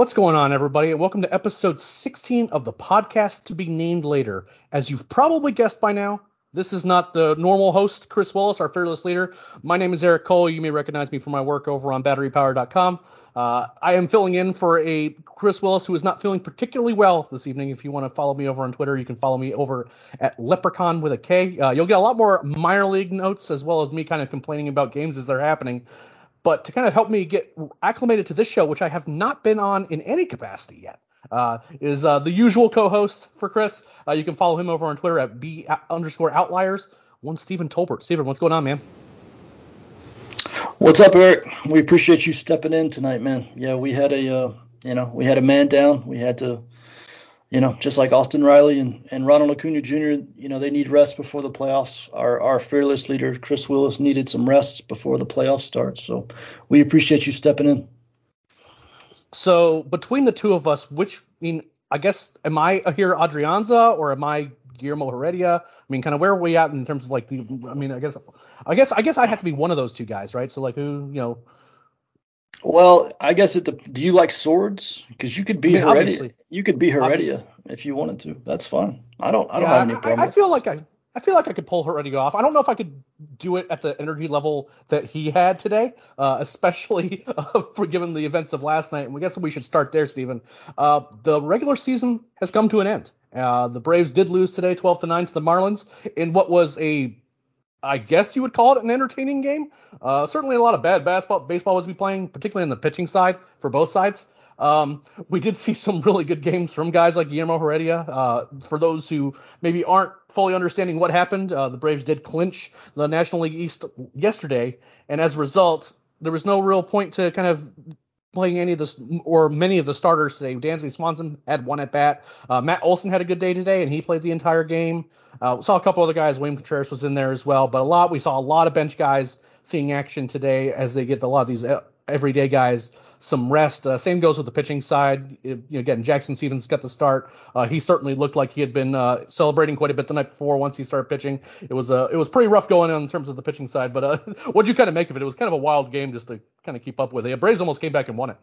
What's going on, everybody? Welcome to episode 16 of the podcast to be named later. As you've probably guessed by now, this is not the normal host, Chris Willis, our fearless leader. My name is Eric Cole. You may recognize me from my work over on batterypower.com. Uh, I am filling in for a Chris Willis who is not feeling particularly well this evening. If you want to follow me over on Twitter, you can follow me over at Leprechaun with a K. Uh, you'll get a lot more minor league notes as well as me kind of complaining about games as they're happening. But to kind of help me get acclimated to this show, which I have not been on in any capacity yet, uh, is uh, the usual co-host for Chris. Uh, you can follow him over on Twitter at b underscore outliers. One Stephen Tolbert. Stephen, what's going on, man? What's up, Eric? We appreciate you stepping in tonight, man. Yeah, we had a uh, you know we had a man down. We had to you know, just like Austin Riley and, and Ronald Acuna Jr., you know, they need rest before the playoffs. Our our fearless leader, Chris Willis, needed some rest before the playoffs start. So we appreciate you stepping in. So between the two of us, which I mean, I guess am I Ehire Adrianza or am I Guillermo Heredia? I mean, kind of where are we at in terms of like the? I mean, I guess, I guess, I guess I have to be one of those two guys, right? So like, who, you know, well, I guess it. Do you like swords? Because you could be I mean, Heredia. You could be Heredia obviously. if you wanted to. That's fine. I don't. I don't yeah, have any problem. I, I, feel like I. I feel like I could pull Heredia off. I don't know if I could do it at the energy level that he had today, uh, especially uh, for given the events of last night. And we guess we should start there, Stephen. Uh, the regular season has come to an end. Uh, the Braves did lose today, 12 to 9 to the Marlins in what was a I guess you would call it an entertaining game. Uh, certainly a lot of bad basketball, baseball was be playing, particularly on the pitching side for both sides. Um, we did see some really good games from guys like Guillermo Heredia. Uh, for those who maybe aren't fully understanding what happened, uh, the Braves did clinch the National League East yesterday, and as a result, there was no real point to kind of playing any of the or many of the starters today. Dansby Swanson had one at bat. Uh, Matt Olson had a good day today, and he played the entire game. Uh, saw a couple other guys. William Contreras was in there as well, but a lot. We saw a lot of bench guys seeing action today as they get a lot of these uh, everyday guys some rest. Uh, same goes with the pitching side. It, you know, again, Jackson Stephens got the start. Uh, he certainly looked like he had been uh, celebrating quite a bit the night before. Once he started pitching, it was uh, it was pretty rough going on in terms of the pitching side. But uh, what did you kind of make of it? It was kind of a wild game just to kind of keep up with. The Braves almost came back and won it.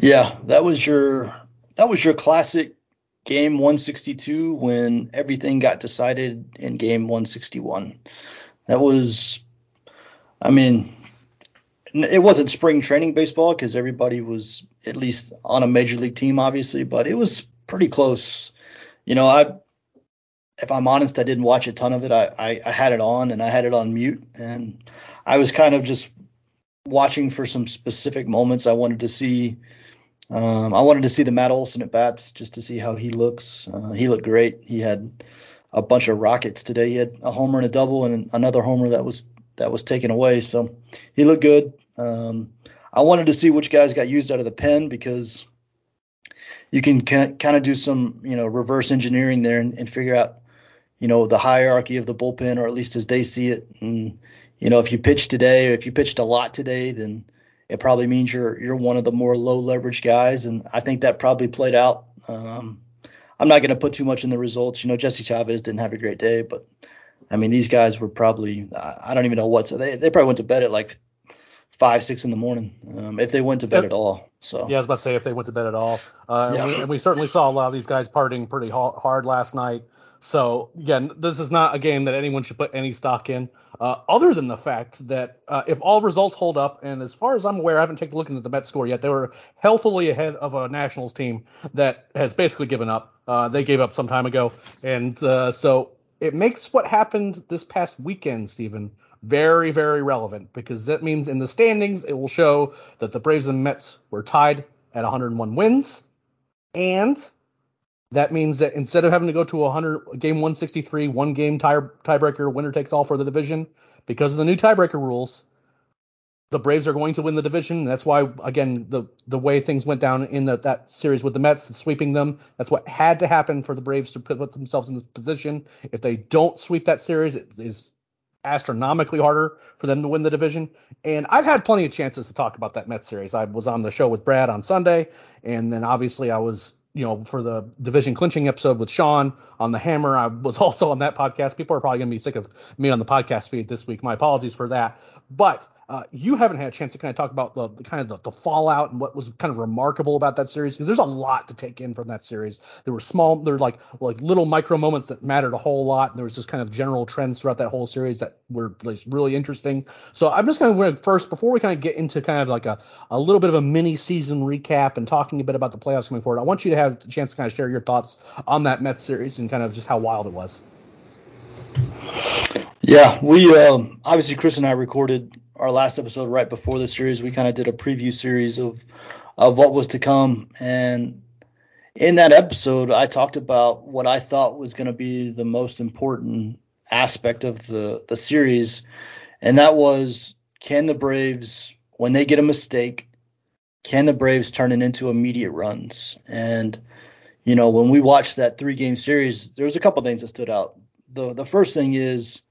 Yeah, that was your that was your classic game 162 when everything got decided in game 161. That was, I mean, it wasn't spring training baseball because everybody was at least on a major league team, obviously, but it was pretty close. You know, I, if I'm honest, I didn't watch a ton of it. I, I, I had it on and I had it on mute, and I was kind of just watching for some specific moments. I wanted to see, um, I wanted to see the Matt Olson at bats just to see how he looks. Uh, he looked great. He had a bunch of rockets today. He had a homer and a double and another homer that was that was taken away. So he looked good. Um, I wanted to see which guys got used out of the pen because you can kind of do some, you know, reverse engineering there and, and, figure out, you know, the hierarchy of the bullpen, or at least as they see it. And you know, if you pitch today, or if you pitched a lot today, then it probably means you're you're one of the more low leverage guys. And I think that probably played out. Um, I'm not going to put too much in the results. You know, Jesse Chavez didn't have a great day, but I mean, these guys were probably I don't even know what. So they they probably went to bed at like five, six in the morning, um, if they went to bed yep. at all. So yeah, I was about to say if they went to bed at all. Uh, yeah. and, we, and, we, certainly saw a lot of these guys partying pretty hard last night. So again, this is not a game that anyone should put any stock in, uh, other than the fact that uh, if all results hold up, and as far as I'm aware, I haven't taken a look at the Mets score yet. They were healthily ahead of a Nationals team that has basically given up. Uh, they gave up some time ago, and uh, so it makes what happened this past weekend, Stephen, very very relevant because that means in the standings it will show that the Braves and Mets were tied at 101 wins, and that means that instead of having to go to a 100 game 163 one game tie, tiebreaker winner takes all for the division because of the new tiebreaker rules the braves are going to win the division. That's why again the the way things went down in the, that series with the mets sweeping them that's what had to happen for the braves to put themselves in this position. If they don't sweep that series it is astronomically harder for them to win the division. And I've had plenty of chances to talk about that Mets series. I was on the show with Brad on Sunday, and then obviously I was you know, for the division clinching episode with Sean on the Hammer. I was also on that podcast. People are probably going to be sick of me on the podcast feed this week. My apologies for that. But uh, you haven't had a chance to kind of talk about the, the kind of the, the, fallout and what was kind of remarkable about that series because there's a lot to take in from that series. There were small, there were like like little micro moments that mattered a whole lot. And there was just kind of general trends throughout that whole series that were like, really interesting. So I'm just going to first before we kind of get into kind of like a, a little bit of a mini season recap and talking a bit about the playoffs coming forward. I want you to have a chance to kind of share your thoughts on that Mets series and kind of just how wild it was. Yeah, we um, obviously Chris and I recorded our last episode right before the series. We kind of did a preview series of of what was to come, and in that episode, I talked about what I thought was going to be the most important aspect of the the series, and that was can the Braves when they get a mistake, can the Braves turn it into immediate runs? And you know, when we watched that three game series, there was a couple things that stood out. The the first thing is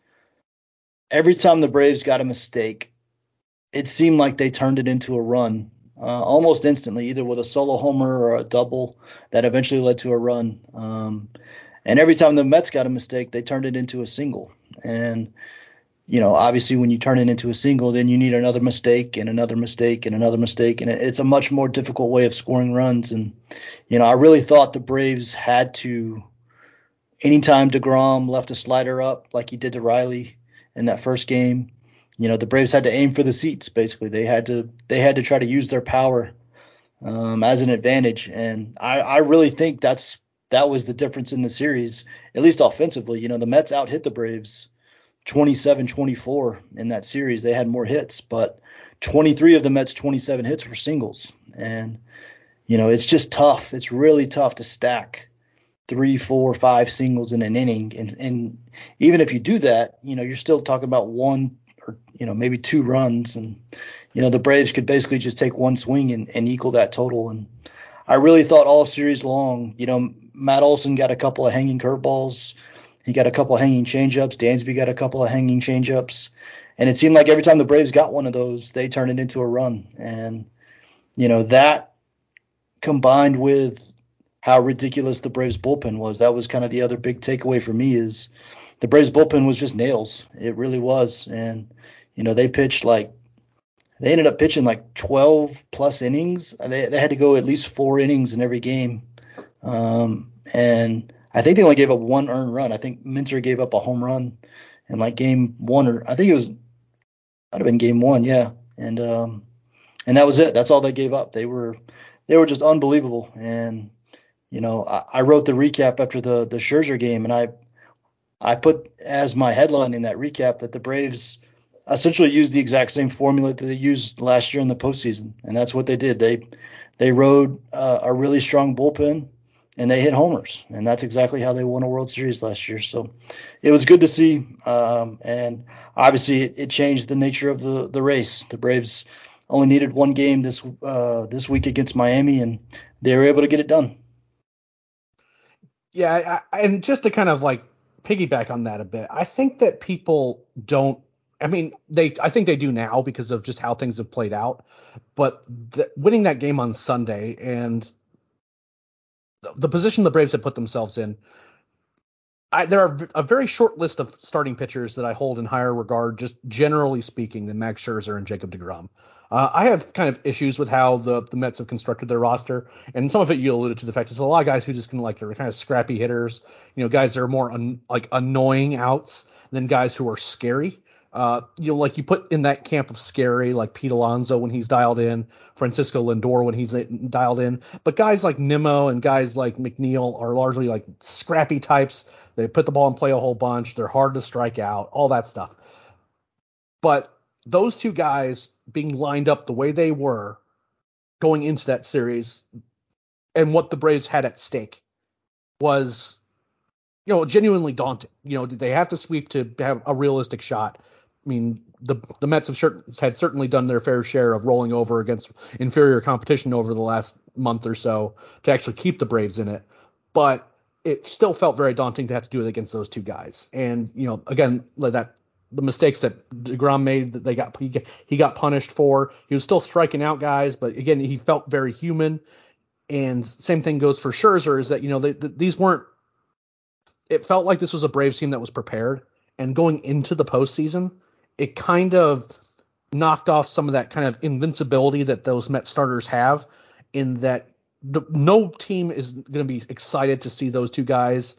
every time the Braves got a mistake, it seemed like they turned it into a run uh, almost instantly, either with a solo homer or a double that eventually led to a run. Um, and every time the Mets got a mistake, they turned it into a single. And you know, obviously, when you turn it into a single, then you need another mistake and another mistake and another mistake, and it's a much more difficult way of scoring runs. And you know, I really thought the Braves had to. Anytime Degrom left a slider up like he did to Riley, in that first game. You know, the Braves had to aim for the seats. Basically, they had to they had to try to use their power um, as an advantage, and I, I really think that's that was the difference in the series, at least offensively. You know, the Mets out hit the Braves 27-24 in that series. They had more hits, but 23 of the Mets 27 hits were singles, and you know, it's just tough. It's really tough to stack three, four, five singles in an inning. And, and even if you do that, you know, you're still talking about one or, you know, maybe two runs. And, you know, the Braves could basically just take one swing and, and equal that total. And I really thought all series long, you know, Matt Olson got a couple of hanging curveballs. He got a couple of hanging changeups. Dansby got a couple of hanging changeups. And it seemed like every time the Braves got one of those, they turned it into a run. And, you know, that combined with how ridiculous the Braves bullpen was. That was kind of the other big takeaway for me is the Braves bullpen was just nails. It really was. And, you know, they pitched like they ended up pitching like 12 plus innings. They, they had to go at least four innings in every game. Um, and I think they only gave up one earned run. I think Minter gave up a home run in like game one or I think it was might have been game one, yeah. And um and that was it. That's all they gave up. They were they were just unbelievable. And you know, I, I, wrote the recap after the the Scherzer game, and I I put as my headline in that recap that the Braves essentially used the exact same formula that they used last year in the postseason, and that's what they did. They they rode uh, a really strong bullpen, and they hit homers, and that's exactly how they won a World Series last year. So it was good to see, um, and obviously it, it, changed the nature of the the race. The Braves only needed one game this uh, this week against Miami, and they were able to get it done. Yeah, I, and just to kind of like piggyback on that a bit, I think that people don't. I mean, they. I think they do now because of just how things have played out. But the, winning that game on Sunday and the, the position the Braves have put themselves in, I, there are a very short list of starting pitchers that I hold in higher regard, just generally speaking, than Max Scherzer and Jacob Degrom. Uh, I have kind of issues with how the, the Mets have constructed their roster, and some of it you alluded to the fact there's a lot of guys who just can like are kind of scrappy hitters. You know, guys that are more un, like annoying outs than guys who are scary. Uh, you know, like you put in that camp of scary, like Pete Alonso when he's dialed in, Francisco Lindor when he's dialed in. But guys like Nimmo and guys like McNeil are largely like scrappy types. They put the ball and play a whole bunch. They're hard to strike out, all that stuff. But those two guys being lined up the way they were going into that series and what the Braves had at stake was, you know, genuinely daunting. You know, did they have to sweep to have a realistic shot? I mean, the the Mets have cert- had certainly done their fair share of rolling over against inferior competition over the last month or so to actually keep the Braves in it, but it still felt very daunting to have to do it against those two guys. And you know, again, that the mistakes that Degrom made that they got he, got punished for. He was still striking out guys, but again, he felt very human. And same thing goes for Scherzer is that you know they, they, these weren't. It felt like this was a Braves team that was prepared, and going into the postseason, it kind of knocked off some of that kind of invincibility that those Met starters have. In that the, no team is going to be excited to see those two guys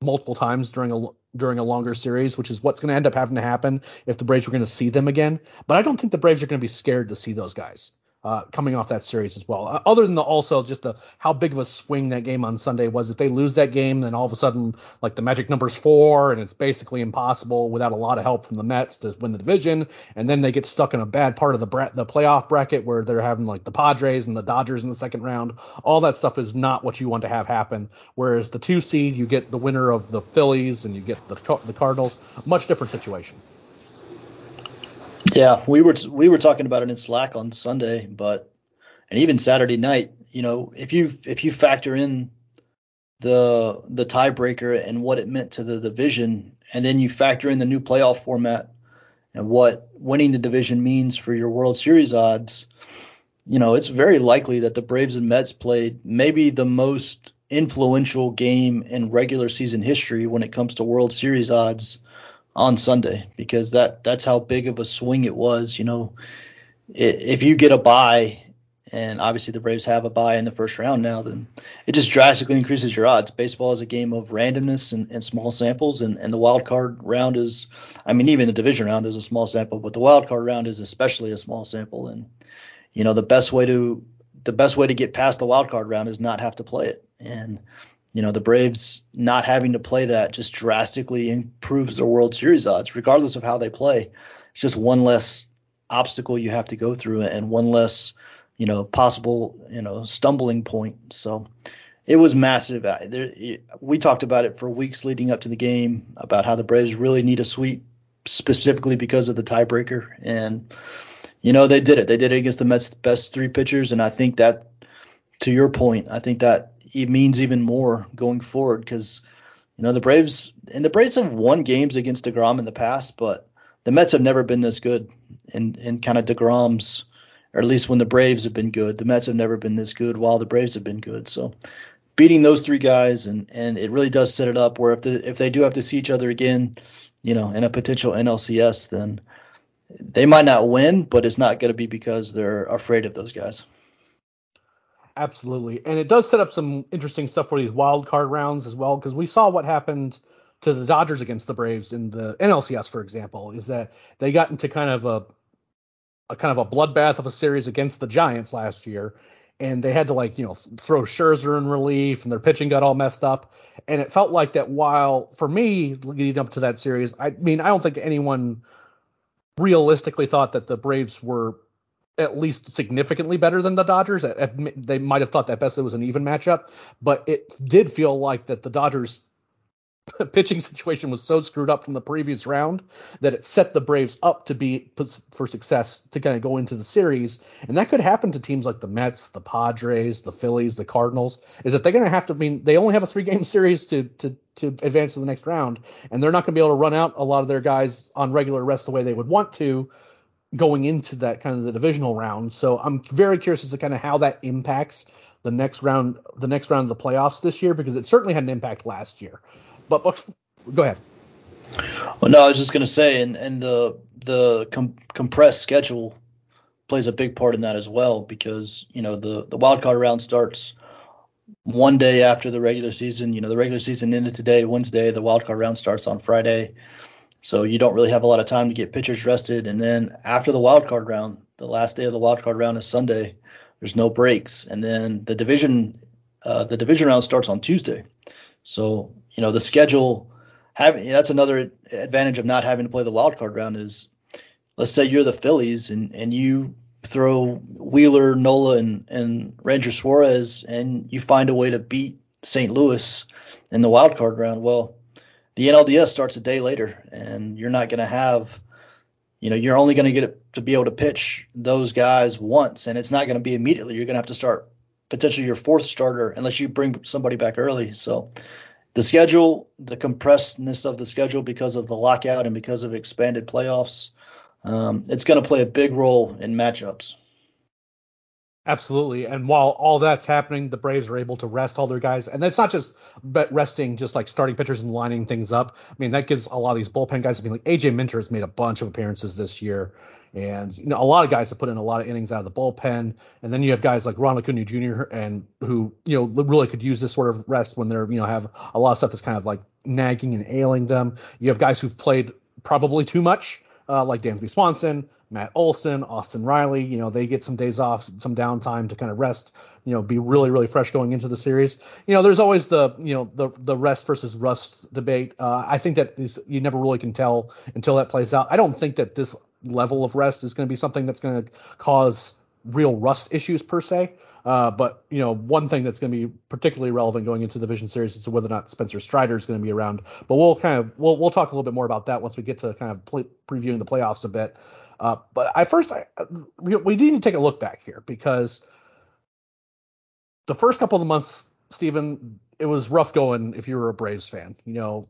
multiple times during a during a longer series, which is what's going to end up having to happen if the Braves are going to see them again. But I don't think the Braves are going to be scared to see those guys uh, coming off that series as well. Uh, other than the also just the how big of a swing that game on Sunday was. If they lose that game, then all of a sudden like the magic number's four, and it's basically impossible without a lot of help from the Mets to win the division. And then they get stuck in a bad part of the bra- the playoff bracket where they're having like the Padres and the Dodgers in the second round. All that stuff is not what you want to have happen. Whereas the two seed, you get the winner of the Phillies and you get the the Cardinals. Much different situation. Yeah, we were t- we were talking about it in Slack on Sunday, but and even Saturday night. You know, if you if you factor in the the tiebreaker and what it meant to the division, and then you factor in the new playoff format and what winning the division means for your World Series odds, you know, it's very likely that the Braves and Mets played maybe the most influential game in regular season history when it comes to World Series odds on Sunday because that that's how big of a swing it was. You know, if you get a buy, and obviously the Braves have a buy in the first round now, then it just drastically increases your odds. Baseball is a game of randomness and, and small samples, and, and the wild card round is, I mean, even the division round is a small sample, but the wild card round is especially a small sample. And you know, the best way to the best way to get past the wild card round is not have to play it. And you know, the Braves not having to play that just drastically improves their World Series odds, regardless of how they play. It's just one less obstacle you have to go through and one less, you know, possible, you know, stumbling point. So it was massive. There, we talked about it for weeks leading up to the game about how the Braves really need a sweep specifically because of the tiebreaker. And, you know, they did it. They did it against the Mets' best three pitchers. And I think that, to your point, I think that it means even more going forward because you know the Braves and the Braves have won games against Degrom in the past, but the Mets have never been this good And in kind of Degrom's, or at least when the Braves have been good, the Mets have never been this good while the Braves have been good. So beating those three guys and and it really does set it up where if the if they do have to see each other again, you know, in a potential NLCS, then they might not win, but it's not going to be because they're afraid of those guys. Absolutely, and it does set up some interesting stuff for these wild card rounds as well, because we saw what happened to the Dodgers against the Braves in the NLCS, for example, is that they got into kind of a, a kind of a bloodbath of a series against the Giants last year, and they had to like you know throw Scherzer in relief, and their pitching got all messed up, and it felt like that while for me leading up to that series, I mean I don't think anyone realistically thought that the Braves were at least significantly better than the Dodgers. They might have thought that best it was an even matchup, but it did feel like that the Dodgers pitching situation was so screwed up from the previous round that it set the Braves up to be for success to kind of go into the series. And that could happen to teams like the Mets, the Padres, the Phillies, the Cardinals. Is that they're going to have to I mean they only have a three game series to to to advance to the next round, and they're not going to be able to run out a lot of their guys on regular rest the way they would want to going into that kind of the divisional round. So I'm very curious as to kind of how that impacts the next round, the next round of the playoffs this year, because it certainly had an impact last year. But, go ahead. Well, no, I was just going to say, and and the the com- compressed schedule plays a big part in that as well because you know the the wild card round starts one day after the regular season. You know the regular season ended today, Wednesday. The wild card round starts on Friday, so you don't really have a lot of time to get pitchers rested. And then after the wild card round, the last day of the wild card round is Sunday. There's no breaks, and then the division uh, the division round starts on Tuesday. So you know the schedule. Having that's another advantage of not having to play the wild card round is let's say you're the Phillies and, and you throw Wheeler, Nola, and, and Ranger Suarez, and you find a way to beat St. Louis in the wild card round. Well, the NLDS starts a day later, and you're not going to have, you know, you're only going to get to be able to pitch those guys once, and it's not going to be immediately. You're going to have to start potentially your fourth starter unless you bring somebody back early. So the schedule, the compressedness of the schedule because of the lockout and because of expanded playoffs um, it's going to play a big role in matchups. Absolutely. And while all that's happening, the Braves are able to rest all their guys. And that's not just but resting, just like starting pitchers and lining things up. I mean, that gives a lot of these bullpen guys. I mean, like AJ Minter has made a bunch of appearances this year. And you know, a lot of guys have put in a lot of innings out of the bullpen. And then you have guys like Ronald Acuna Jr. and who, you know, really could use this sort of rest when they're, you know, have a lot of stuff that's kind of like nagging and ailing them. You have guys who've played probably too much uh, like Dansby Swanson, Matt Olson, Austin Riley. You know, they get some days off, some downtime to kind of rest. You know, be really, really fresh going into the series. You know, there's always the, you know, the the rest versus rust debate. Uh, I think that is, you never really can tell until that plays out. I don't think that this level of rest is going to be something that's going to cause real rust issues per se. Uh, but you know, one thing that's going to be particularly relevant going into the Division Series is whether or not Spencer Strider is going to be around. But we'll kind of we'll we'll talk a little bit more about that once we get to kind of play, previewing the playoffs a bit. Uh, but I first I, we, we didn't take a look back here because the first couple of months, Stephen, it was rough going if you were a Braves fan. You know,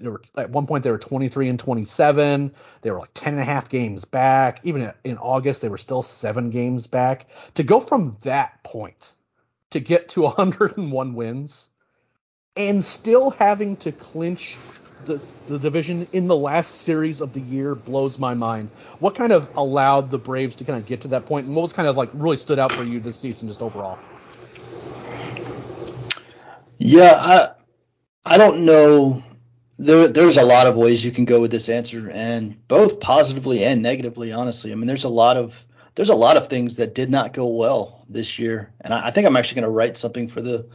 were, at one point they were 23 and 27 they were like 10 and a half games back even in august they were still seven games back to go from that point to get to 101 wins and still having to clinch the, the division in the last series of the year blows my mind. What kind of allowed the Braves to kind of get to that point, and what was kind of like really stood out for you this season, just overall? Yeah, I I don't know there, there's a lot of ways you can go with this answer, and both positively and negatively. Honestly, I mean, there's a lot of there's a lot of things that did not go well this year, and I, I think I'm actually going to write something for the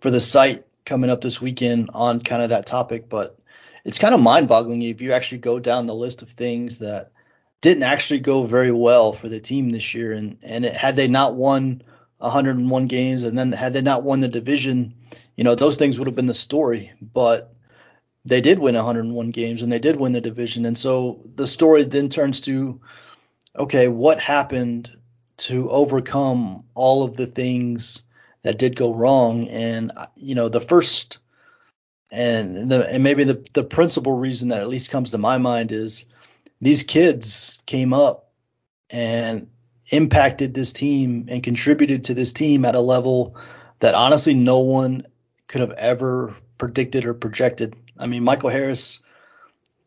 for the site coming up this weekend on kind of that topic. But it's kind of mind-boggling if you actually go down the list of things that didn't actually go very well for the team this year, and and it, had they not won 101 games, and then had they not won the division, you know, those things would have been the story, but they did win 101 games and they did win the division. And so the story then turns to, okay, what happened to overcome all of the things that did go wrong? And uh, you know, the first and the and maybe the the principal reason that at least comes to my mind is these kids came up and impacted this team and contributed to this team at a level that honestly no one could have ever predicted or projected. I mean, Michael Harris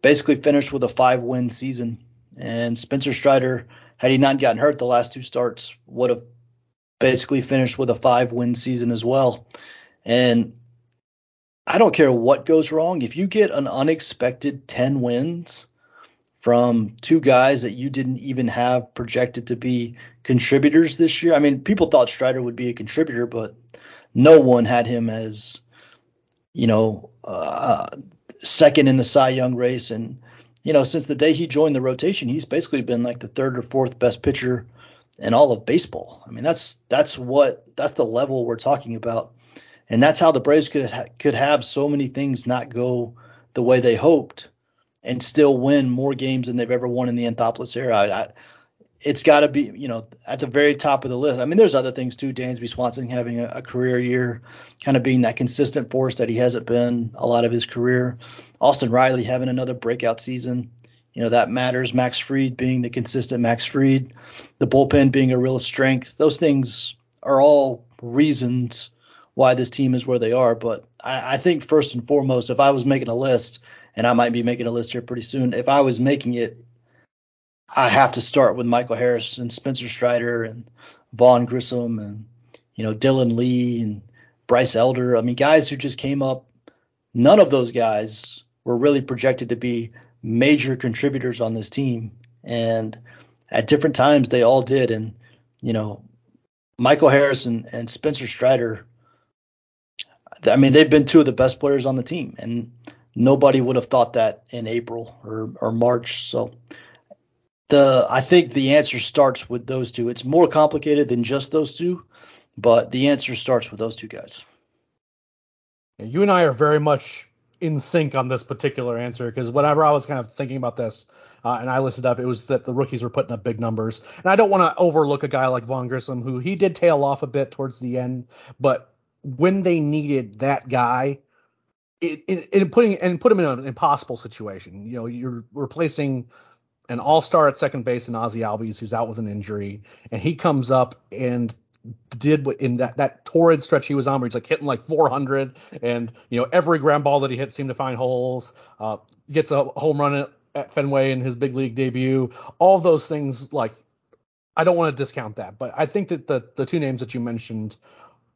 basically finished with a five win season, and Spencer Strider, had he not gotten hurt the last two starts, would have basically finished with a five win season as well. And I don't care what goes wrong. If you get an unexpected 10 wins from two guys that you didn't even have projected to be contributors this year, I mean, people thought Strider would be a contributor, but no one had him as you know, uh, second in the Cy Young race. And, you know, since the day he joined the rotation, he's basically been like the third or fourth best pitcher in all of baseball. I mean, that's that's what that's the level we're talking about, and that's how the Braves could ha- could have so many things not go the way they hoped, and still win more games than they've ever won in the Anthopoulos era. I, I, it's got to be, you know, at the very top of the list. I mean, there's other things too. Dansby Swanson having a, a, career year, kind of being that consistent force that he hasn't been a lot of his career. Austin Riley having another breakout season, you know, that matters. Max Fried being the consistent Max Fried, the bullpen being a real strength. Those things are all reasons why this team is where they are. But I, I think first and foremost, if I was making a list, and I might be making a list here pretty soon, if I was making it, I have to start with Michael Harris and Spencer Strider and Vaughn Grissom and you know Dylan Lee and Bryce Elder. I mean, guys who just came up. None of those guys were really projected to be major contributors on this team, and at different times they all did. And you know, Michael Harris and, and Spencer Strider. I mean, they've been two of the best players on the team, and nobody would have thought that in April or, or March. So the I think the answer starts with those two. It's more complicated than just those two, but the answer starts with those two guys. You and I are very much in sync on this particular answer because whenever I was kind of thinking about this uh, and I listed up, it was that the rookies were putting up big numbers. And I don't want to overlook a guy like Vaughn Grissom, who he did tail off a bit towards the end, but when they needed that guy, it, it, it putting and put him in an impossible situation. You know, you're replacing an all-star at second base in Ozzie Albies, who's out with an injury, and he comes up and did what in that that torrid stretch he was on, where he's like hitting like 400, and you know every ground ball that he hit seemed to find holes. Uh, gets a home run at, Fenway in his big league debut. All those things, like I don't want to discount that, but I think that the the two names that you mentioned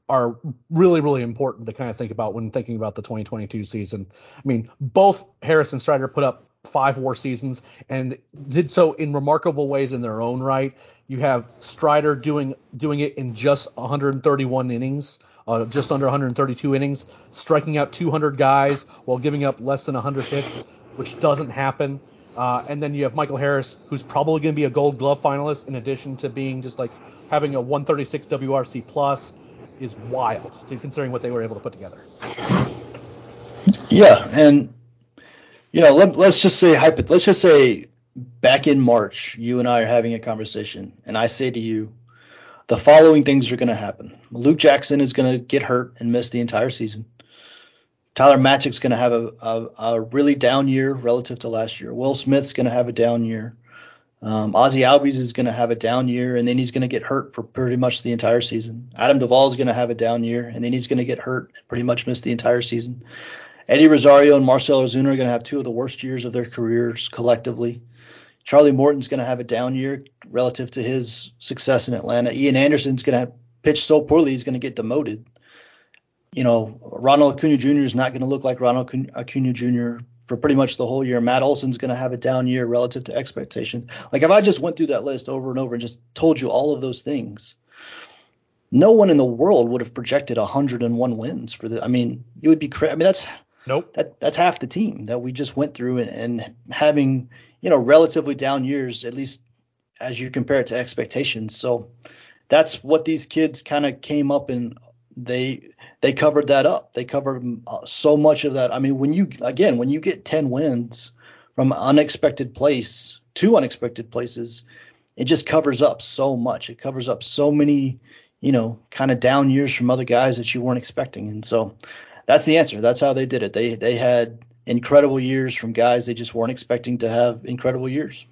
are really really important to kind of think about when thinking about the 2022 season. I mean, both Harris and Strider put up five war seasons and did so in remarkable ways in their own right. You have Strider doing doing it in just 131 innings, uh, just under 132 innings, striking out 200 guys while giving up less than 100 hits, which doesn't happen. Uh, and then you have Michael Harris, who's probably going to be a Gold Glove finalist, in addition to being just like having a 136 WRC plus, is wild considering what they were able to put together. Yeah, and you know, let, us just say let's just say back in March, you and I are having a conversation, and I say to you, the following things are going to happen. Luke Jackson is going to get hurt and miss the entire season. Tyler Matzek's going to have a, a, a, really down year relative to last year. Will Smith's going to have a down year. Um, Ozzie Albies is going to have a down year, and then he's going to get hurt for pretty much the entire season. Adam Duvall is going to have a down year, and then he's going to get hurt and pretty much miss the entire season. Eddie Rosario and Marcel Ozuna are going to have two of the worst years of their careers collectively. Charlie Morton's going to have a down year relative to his success in Atlanta. Ian Anderson's going to pitch so poorly he's going to get demoted. You know, Ronald Acuna Jr. is not going to look like Ronald Acuna Jr. for pretty much the whole year. Matt Olson's going to have a down year relative to expectations. Like if I just went through that list over and over and just told you all of those things, no one in the world would have projected 101 wins for the. I mean, you would be crazy. I mean, that's Nope. That that's half the team that we just went through and, and having, you know, relatively down years, at least as you compare it to expectations. So that's what these kids kind of came up and they they covered that up. They covered uh, so much of that. I mean, when you again, when you get 10 wins from unexpected place to unexpected places, it just covers up so much. It covers up so many, you know, kind of down years from other guys that you weren't expecting. And so that's the answer. That's how they did it. They they had incredible years from guys they just weren't expecting to have incredible years.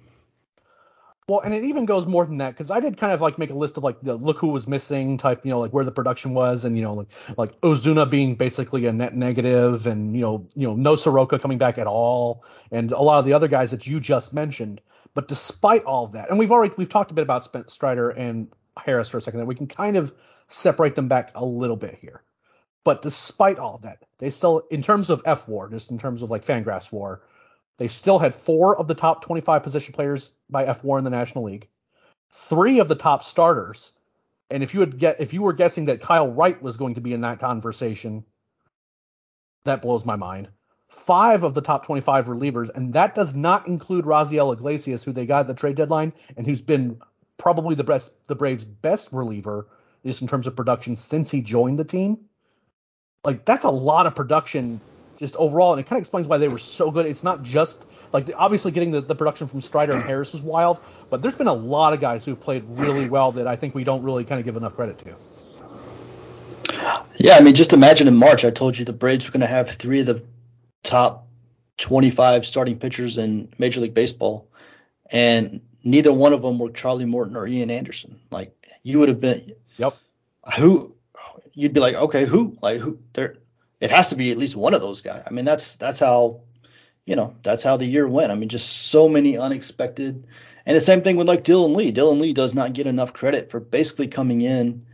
Well, and it even goes more than that because I did kind of like make a list of like the look who was missing type, you know, like where the production was, and you know, like like Ozuna being basically a net negative, and you know, you know, no Soroka coming back at all, and a lot of the other guys that you just mentioned. But despite all that, and we've already we've talked a bit about Strider and Harris for a second, that we can kind of separate them back a little bit here. But despite all that, they still, in terms of F war, just in terms of like Fangraphs war, they still had four of the top 25 position players by F war in the National League, three of the top starters. And if you would get, if you were guessing that Kyle Wright was going to be in that conversation, that blows my mind. Five of the top 25 relievers, and that does not include Raisel Iglesias, who they got at the trade deadline, and who's been probably the best, the Braves' best reliever, just in terms of production since he joined the team like that's a lot of production just overall, and it kind of explains why they were so good. It's not just like obviously getting the, the production from Strider and Harris was wild, but there's been a lot of guys who've played really well that I think we don't really kind of give enough credit to. Yeah, I mean, just imagine in March, I told you the Braves were going to have three of the top 25 starting pitchers in Major League Baseball, and neither one of them were Charlie Morton or Ian Anderson. Like you would have been. Yep. Who you'd be like, okay, who? Like who? There, it has to be at least one of those guys. I mean, that's that's how, you know, that's how the year went. I mean, just so many unexpected. And the same thing with like Dylan Lee. Dylan Lee does not get enough credit for basically coming in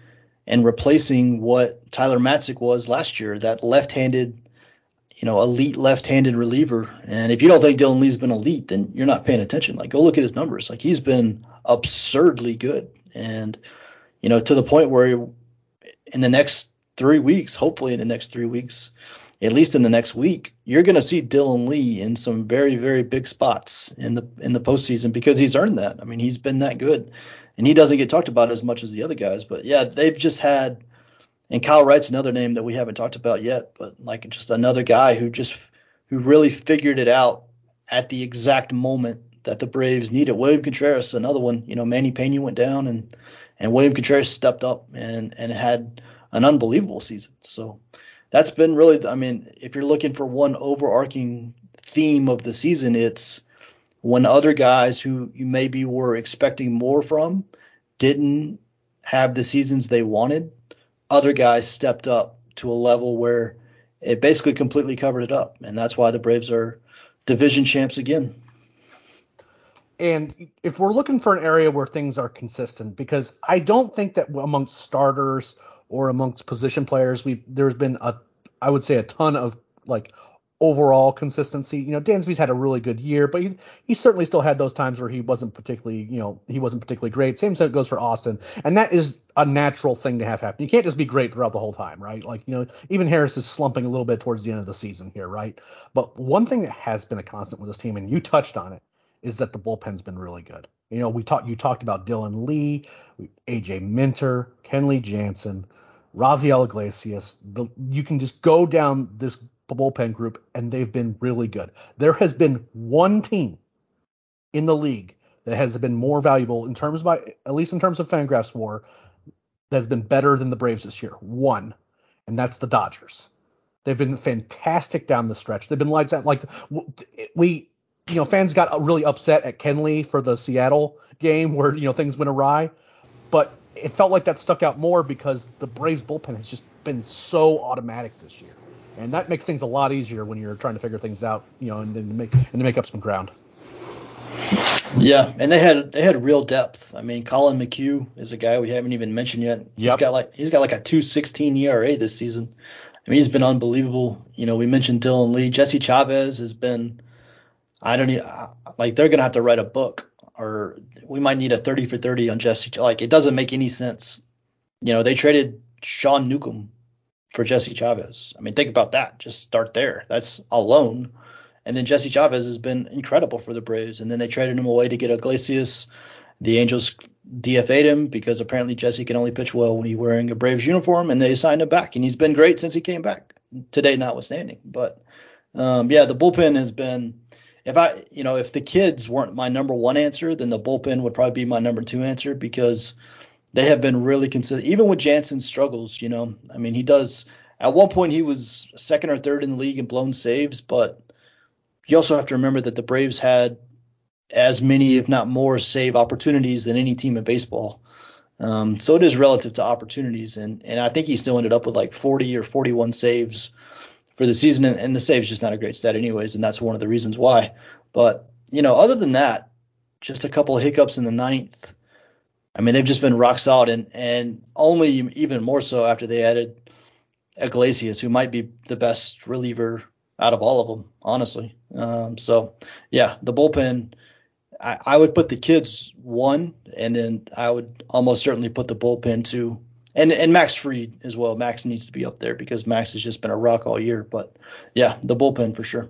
and replacing what Tyler Matzek was last year, that left-handed, you know, elite left-handed reliever. And if you don't think Dylan Lee's been elite, then you're not paying attention. Like go look at his numbers. Like he's been absurdly good. And you know, to the point where in the next 3 weeks, hopefully in the next 3 weeks, at least in the next week, you're going to see Dylan Lee in some very, very big spots in the in the postseason because he's earned that. I mean, he's been that good, and he doesn't get talked about as much as the other guys. But yeah, they've just had, and Kyle Wright's another name that we haven't talked about yet, but like just another guy who just who really figured it out at the exact moment that the Braves needed. William Contreras, another one. You know, Manny Pena went down, and and William Contreras stepped up and and had an unbelievable season. So that's been really, I mean, if you're looking for one overarching theme of the season, it's when other guys who you maybe were expecting more from didn't have the seasons they wanted, other guys stepped up to a level where it basically completely covered it up. And that's why the Braves are division champs again. And if we're looking for an area where things are consistent, because I don't think that amongst starters or amongst position players. We there's been a I would say a ton of like overall consistency. You know, Dansby's had a really good year, but he, he certainly still had those times where he wasn't particularly, you know, he wasn't particularly great. Same thing goes for Austin, and that is a natural thing to have happen. You can't just be great throughout the whole time, right? Like, you know, even Harris is slumping a little bit towards the end of the season here, right? But one thing that has been a constant with this team, and you touched on it, is that the bullpen's been really good. You know, we talked, you talked about Dylan Lee, AJ Minter, Kenley Jansen. Raisel Iglesias. The, you can just go down this bullpen group, and they've been really good. There has been one team in the league that has been more valuable in terms of, at least in terms of Fangraphs WAR, that's been better than the Braves this year. One, and that's the Dodgers. They've been fantastic down the stretch. They've been like that. Like we, you know, fans got really upset at Kenley for the Seattle game where you know things went awry, but it felt like that stuck out more because the Braves bullpen has just been so automatic this year, and that makes things a lot easier when you're trying to figure things out, you know, and, and make and to make up some ground. Yeah, and they had they had real depth. I mean, Collin McHugh is a guy we haven't even mentioned yet. Yep. He's got like he's got like a 2.16 ERA this season. I mean, he's been unbelievable. You know, we mentioned Dylan Lee, Jesse Chavez has been. I don't need like they're gonna have to write a book or we might need a 30 for 30 on Jesse. Like it doesn't make any sense. You know, they traded Sean Newcomb for Jesse Chavez. I mean, think about that. Just start there. That's alone. And then Jesse Chavez has been incredible for the Braves. And then they traded him away to get Iglesias. The Angels DFA'd him because apparently Jesse can only pitch well when he's wearing a Braves uniform, and they signed him back. And he's been great since he came back. Today, notwithstanding. But um, yeah, the bullpen has been if I, you know, if the kids weren't my number one answer, then the bullpen would probably be my number two answer because they have been really consistent. Even with Jansen's struggles, you know, I mean, he does. At one point, he was second or third in the league in blown saves, but you also have to remember that the Braves had as many, if not more, save opportunities than any team in baseball. Um, so it is relative to opportunities, and and I think he still ended up with like 40 or 41 saves for the season, and, and the save's just not a great stat anyways, and that's one of the reasons why. But you know, other than that, just a couple of hiccups in the ninth. I mean, they've just been rock solid, and and only even more so after they added Iglesias, who might be the best reliever out of all of them, honestly. Um, so yeah, the bullpen. I would put the kids one, and then I would almost certainly put the bullpen two and and Max Fried as well. Max needs to be up there because Max has just been a rock all year. But yeah, the bullpen for sure.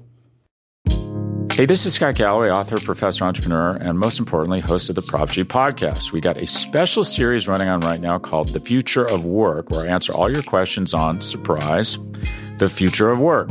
Hey, this is Scott Galloway, author, professor, entrepreneur, and most importantly, host of the Prop G podcast. We got a special series running on right now called The Future of Work, where I answer all your questions on surprise, the future of work.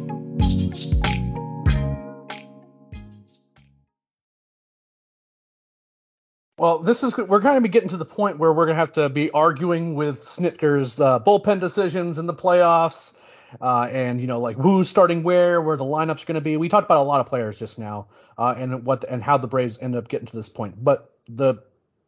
Well, this is we're going to be getting to the point where we're going to have to be arguing with Snitker's uh, bullpen decisions in the playoffs, uh, and you know like who's starting where, where the lineup's going to be. We talked about a lot of players just now, uh, and what and how the Braves ended up getting to this point. But the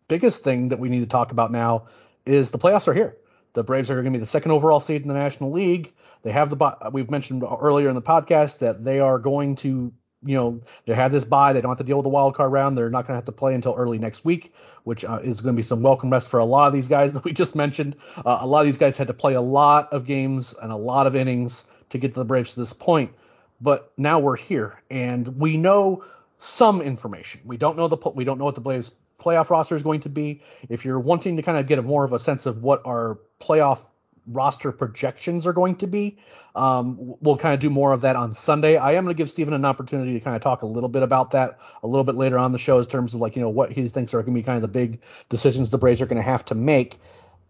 biggest thing that we need to talk about now is the playoffs are here. The Braves are going to be the second overall seed in the National League. They have the we've mentioned earlier in the podcast that they are going to you know they have this bye. They don't have to deal with the wild card round. They're not going to have to play until early next week, which uh, is going to be some welcome rest for a lot of these guys that we just mentioned. Uh, a lot of these guys had to play a lot of games and a lot of innings to get to the Braves to this point. But now we're here, and we know some information. We don't know the we don't know what the Braves playoff roster is going to be. If you're wanting to kind of get a more of a sense of what our playoff roster projections are going to be. Um, we'll kind of do more of that on Sunday. I am going to give Stephen an opportunity to kind of talk a little bit about that a little bit later on the show in terms of like, you know, what he thinks are going to be kind of the big decisions the Braves are going to have to make.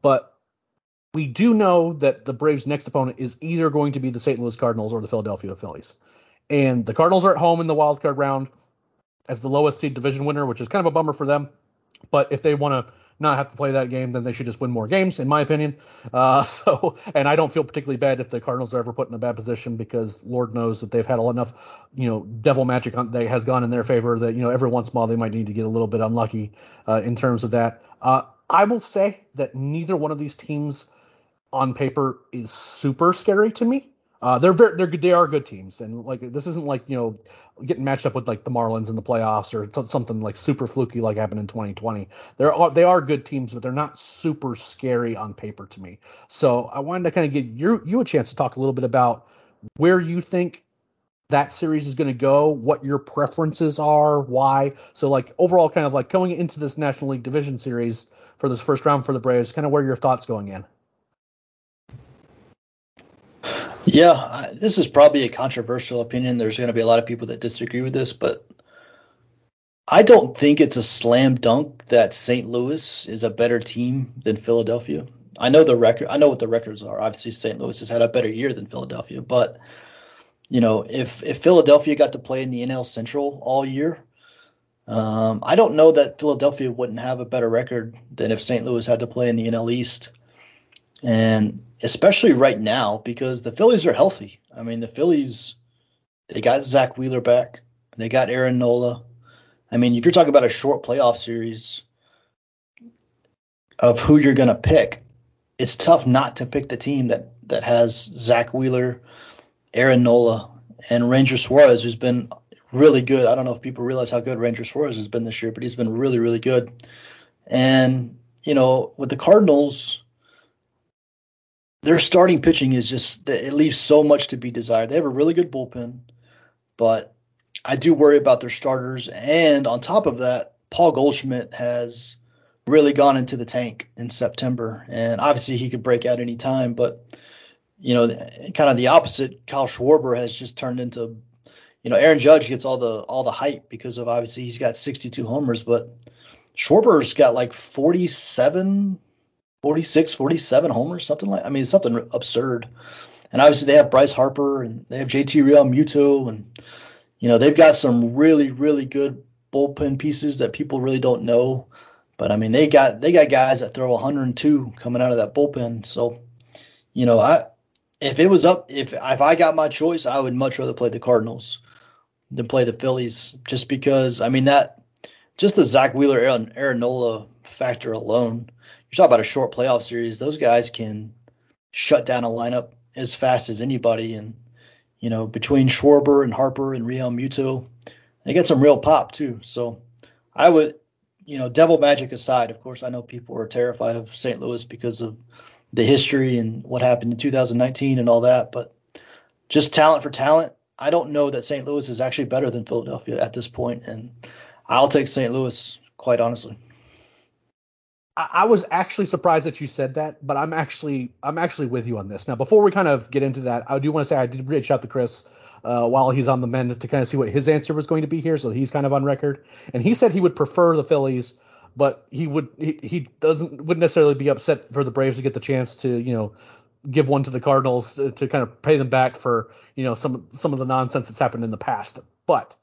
But we do know that the Braves' next opponent is either going to be the St. Louis Cardinals or the Philadelphia Phillies. And the Cardinals are at home in the wild card round as the lowest seed division winner, which is kind of a bummer for them. But if they want to not have to play that game, then they should just win more games, in my opinion. Uh, so, and I don't feel particularly bad if the Cardinals are ever put in a bad position because Lord knows that they've had enough, you know, devil magic on, that has gone in their favor that you know every once in a while they might need to get a little bit unlucky uh, in terms of that. Uh, I will say that neither one of these teams on paper is super scary to me. Uh, they're very, they're good. They are good teams, and like this isn't like you know getting matched up with like the Marlins in the playoffs or something like super fluky like happened in 2020. They're they are good teams, but they're not super scary on paper to me. So I wanted to kind of give you you a chance to talk a little bit about where you think that series is going to go, what your preferences are, why. So like overall, kind of like going into this National League Division Series for this first round for the Braves, kind of where your thoughts going in. Yeah, this is probably a controversial opinion. There's going to be a lot of people that disagree with this, but I don't think it's a slam dunk that St. Louis is a better team than Philadelphia. I know the record. I know what the records are. Obviously, St. Louis has had a better year than Philadelphia, but you know, if if Philadelphia got to play in the NL Central all year, um, I don't know that Philadelphia wouldn't have a better record than if St. Louis had to play in the NL East. And especially right now because the Phillies are healthy. I mean, the Phillies, they got Zack Wheeler back, they got Aaron Nola. I mean, if you're talking about a short playoff series of who you're to pick, it's tough not to pick the team that, that has Zack Wheeler, Aaron Nola, and Ranger Suarez, who's been really good. I don't know if people realize how good Ranger Suarez has been this year, but he's been really, really good. And, you know, with the Cardinals, their starting pitching is just it leaves so much to be desired. They have a really good bullpen, but I do worry about their starters. And on top of that, Paul Goldschmidt has really gone into the tank in September, and obviously he could break out any time. But you know, kind of the opposite. Kyle Schwarber has just turned into, you know, Aaron Judge gets all the all the hype because of obviously he's got 62 homers, but Schwarber's got like 47 46, 47 homers, something like. I mean, something absurd. And obviously they have Bryce Harper and they have JT Realmuto and you know they've got some really really good bullpen pieces that people really don't know. But I mean they got they got guys that throw 102 coming out of that bullpen. So you know I if it was up if if I got my choice I would much rather play the Cardinals than play the Phillies just because I mean that just the Zack Wheeler Aaron, Aaron Nola factor alone you talk about a short playoff series, those guys can shut down a lineup as fast as anybody. And, you know, between Schwarber and Harper and Realmuto, they get some real pop too. So I would, you know, devil magic aside, of course, I know people are terrified of St. Louis because of the history and what happened in 2019 and all that. But just talent for talent, I don't know that St. Louis is actually better than Philadelphia at this point, and I'll take St. Louis quite honestly. I was actually surprised that you said that, but I'm actually I'm actually with you on this. Now, before we kind of get into that, I do want to say I did reach out to Chris uh, while he's on the mend to kind of see what his answer was going to be here, so he's kind of on record. And he said he would prefer the Phillies, but he would he, he doesn't wouldn't necessarily be upset for the Braves to get the chance to you know give one to the Cardinals to, to kind of pay them back for you know some some of the nonsense that's happened in the past. But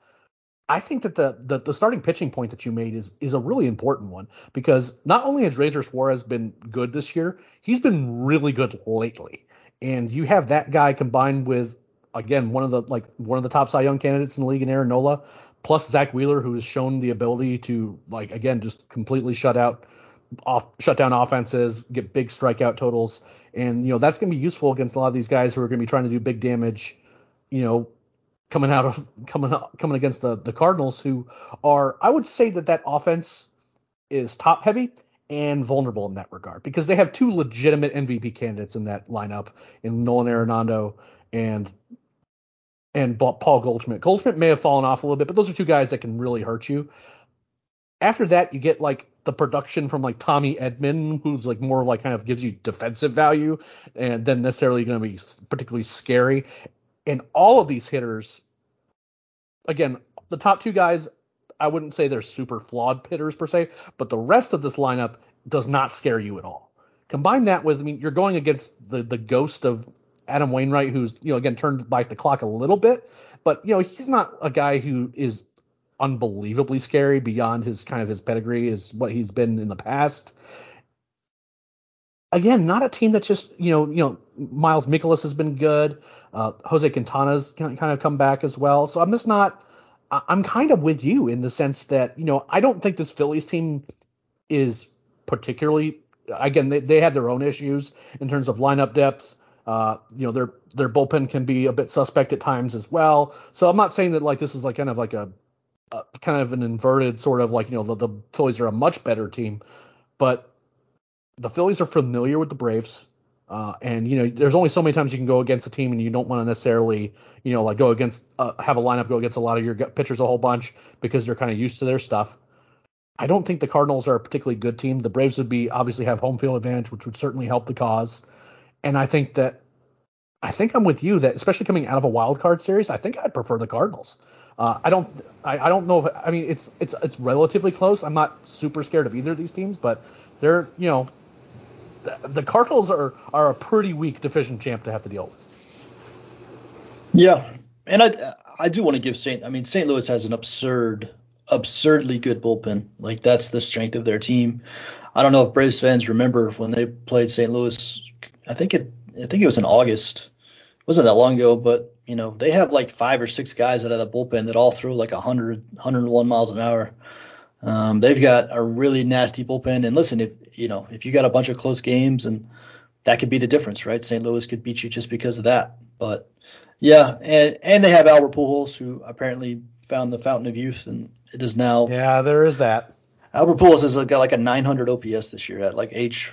I think that the, the, the starting pitching point that you made is is a really important one because not only has Ranger Suarez been good this year, he's been really good lately. and you have that guy combined with again one of the like one of the top Cy Young candidates in the league in Aaron Nola, plus Zack Wheeler who has shown the ability to like again just completely shut out off shut down offenses, get big strikeout totals, and you know that's going to be useful against a lot of these guys who are going to be trying to do big damage, you know, coming out of coming coming against the the Cardinals who are I would say that that offense is top heavy and vulnerable in that regard because they have two legitimate MVP candidates in that lineup in Nolan Arenado and and Paul Goldschmidt. Goldschmidt may have fallen off a little bit, but those are two guys that can really hurt you. After that, you get like the production from like Tommy Edman, who's like more like kind of gives you defensive value and then necessarily going to be particularly scary. And all of these hitters, again, the top two guys, I wouldn't say they're super flawed hitters per se, but the rest of this lineup does not scare you at all. Combine that with, I mean, you're going against the the ghost of Adam Wainwright, who's you know again turned back the clock a little bit, but you know he's not a guy who is unbelievably scary beyond his kind of his pedigree is what he's been in the past again, not a team that just you know you know Miles Mikolas has been good. Uh, Jose Quintana's kind of come back as well. So I'm just not. I'm kind of with you in the sense that you know I don't think this Phillies team is particularly. Again, they, they have their own issues in terms of lineup depth. Uh, you know their their bullpen can be a bit suspect at times as well. So I'm not saying that like this is like kind of like a, a kind of an inverted sort of like you know the, the Phillies are a much better team, but the Phillies are familiar with the Braves. Uh, and you know, there's only so many times you can go against a team, and you don't want to necessarily, you know, like go against, uh, have a lineup go against a lot of your pitchers a whole bunch because they're kind of used to their stuff. I don't think the Cardinals are a particularly good team. The Braves would be obviously have home field advantage, which would certainly help the cause. And I think that, I think I'm with you that especially coming out of a wild card series, I think I'd prefer the Cardinals. Uh, I don't, I, I don't know. If, I mean, it's it's it's relatively close. I'm not super scared of either of these teams, but they're, you know, the, Cardinals are are a pretty weak division champ to have to deal with. Yeah, and I I do want to give St. I mean St. Louis has an absurd, absurdly good bullpen. Like that's the strength of their team. I don't know if Braves fans remember when they played St. Louis. I think it I think it was in August. It wasn't that long ago, but you know they have like five or six guys out of the bullpen that all throw like 100 101 miles an hour. Um, they've got a really nasty bullpen. And listen, if you know if you got a bunch of close games, and that could be the difference, right? St. Louis could beat you just because of that. But yeah, and and they have Albert Pujols, who apparently found the fountain of youth, and it is now. Yeah, there is that. Albert Pujols has got like a 900 OPS this year at like age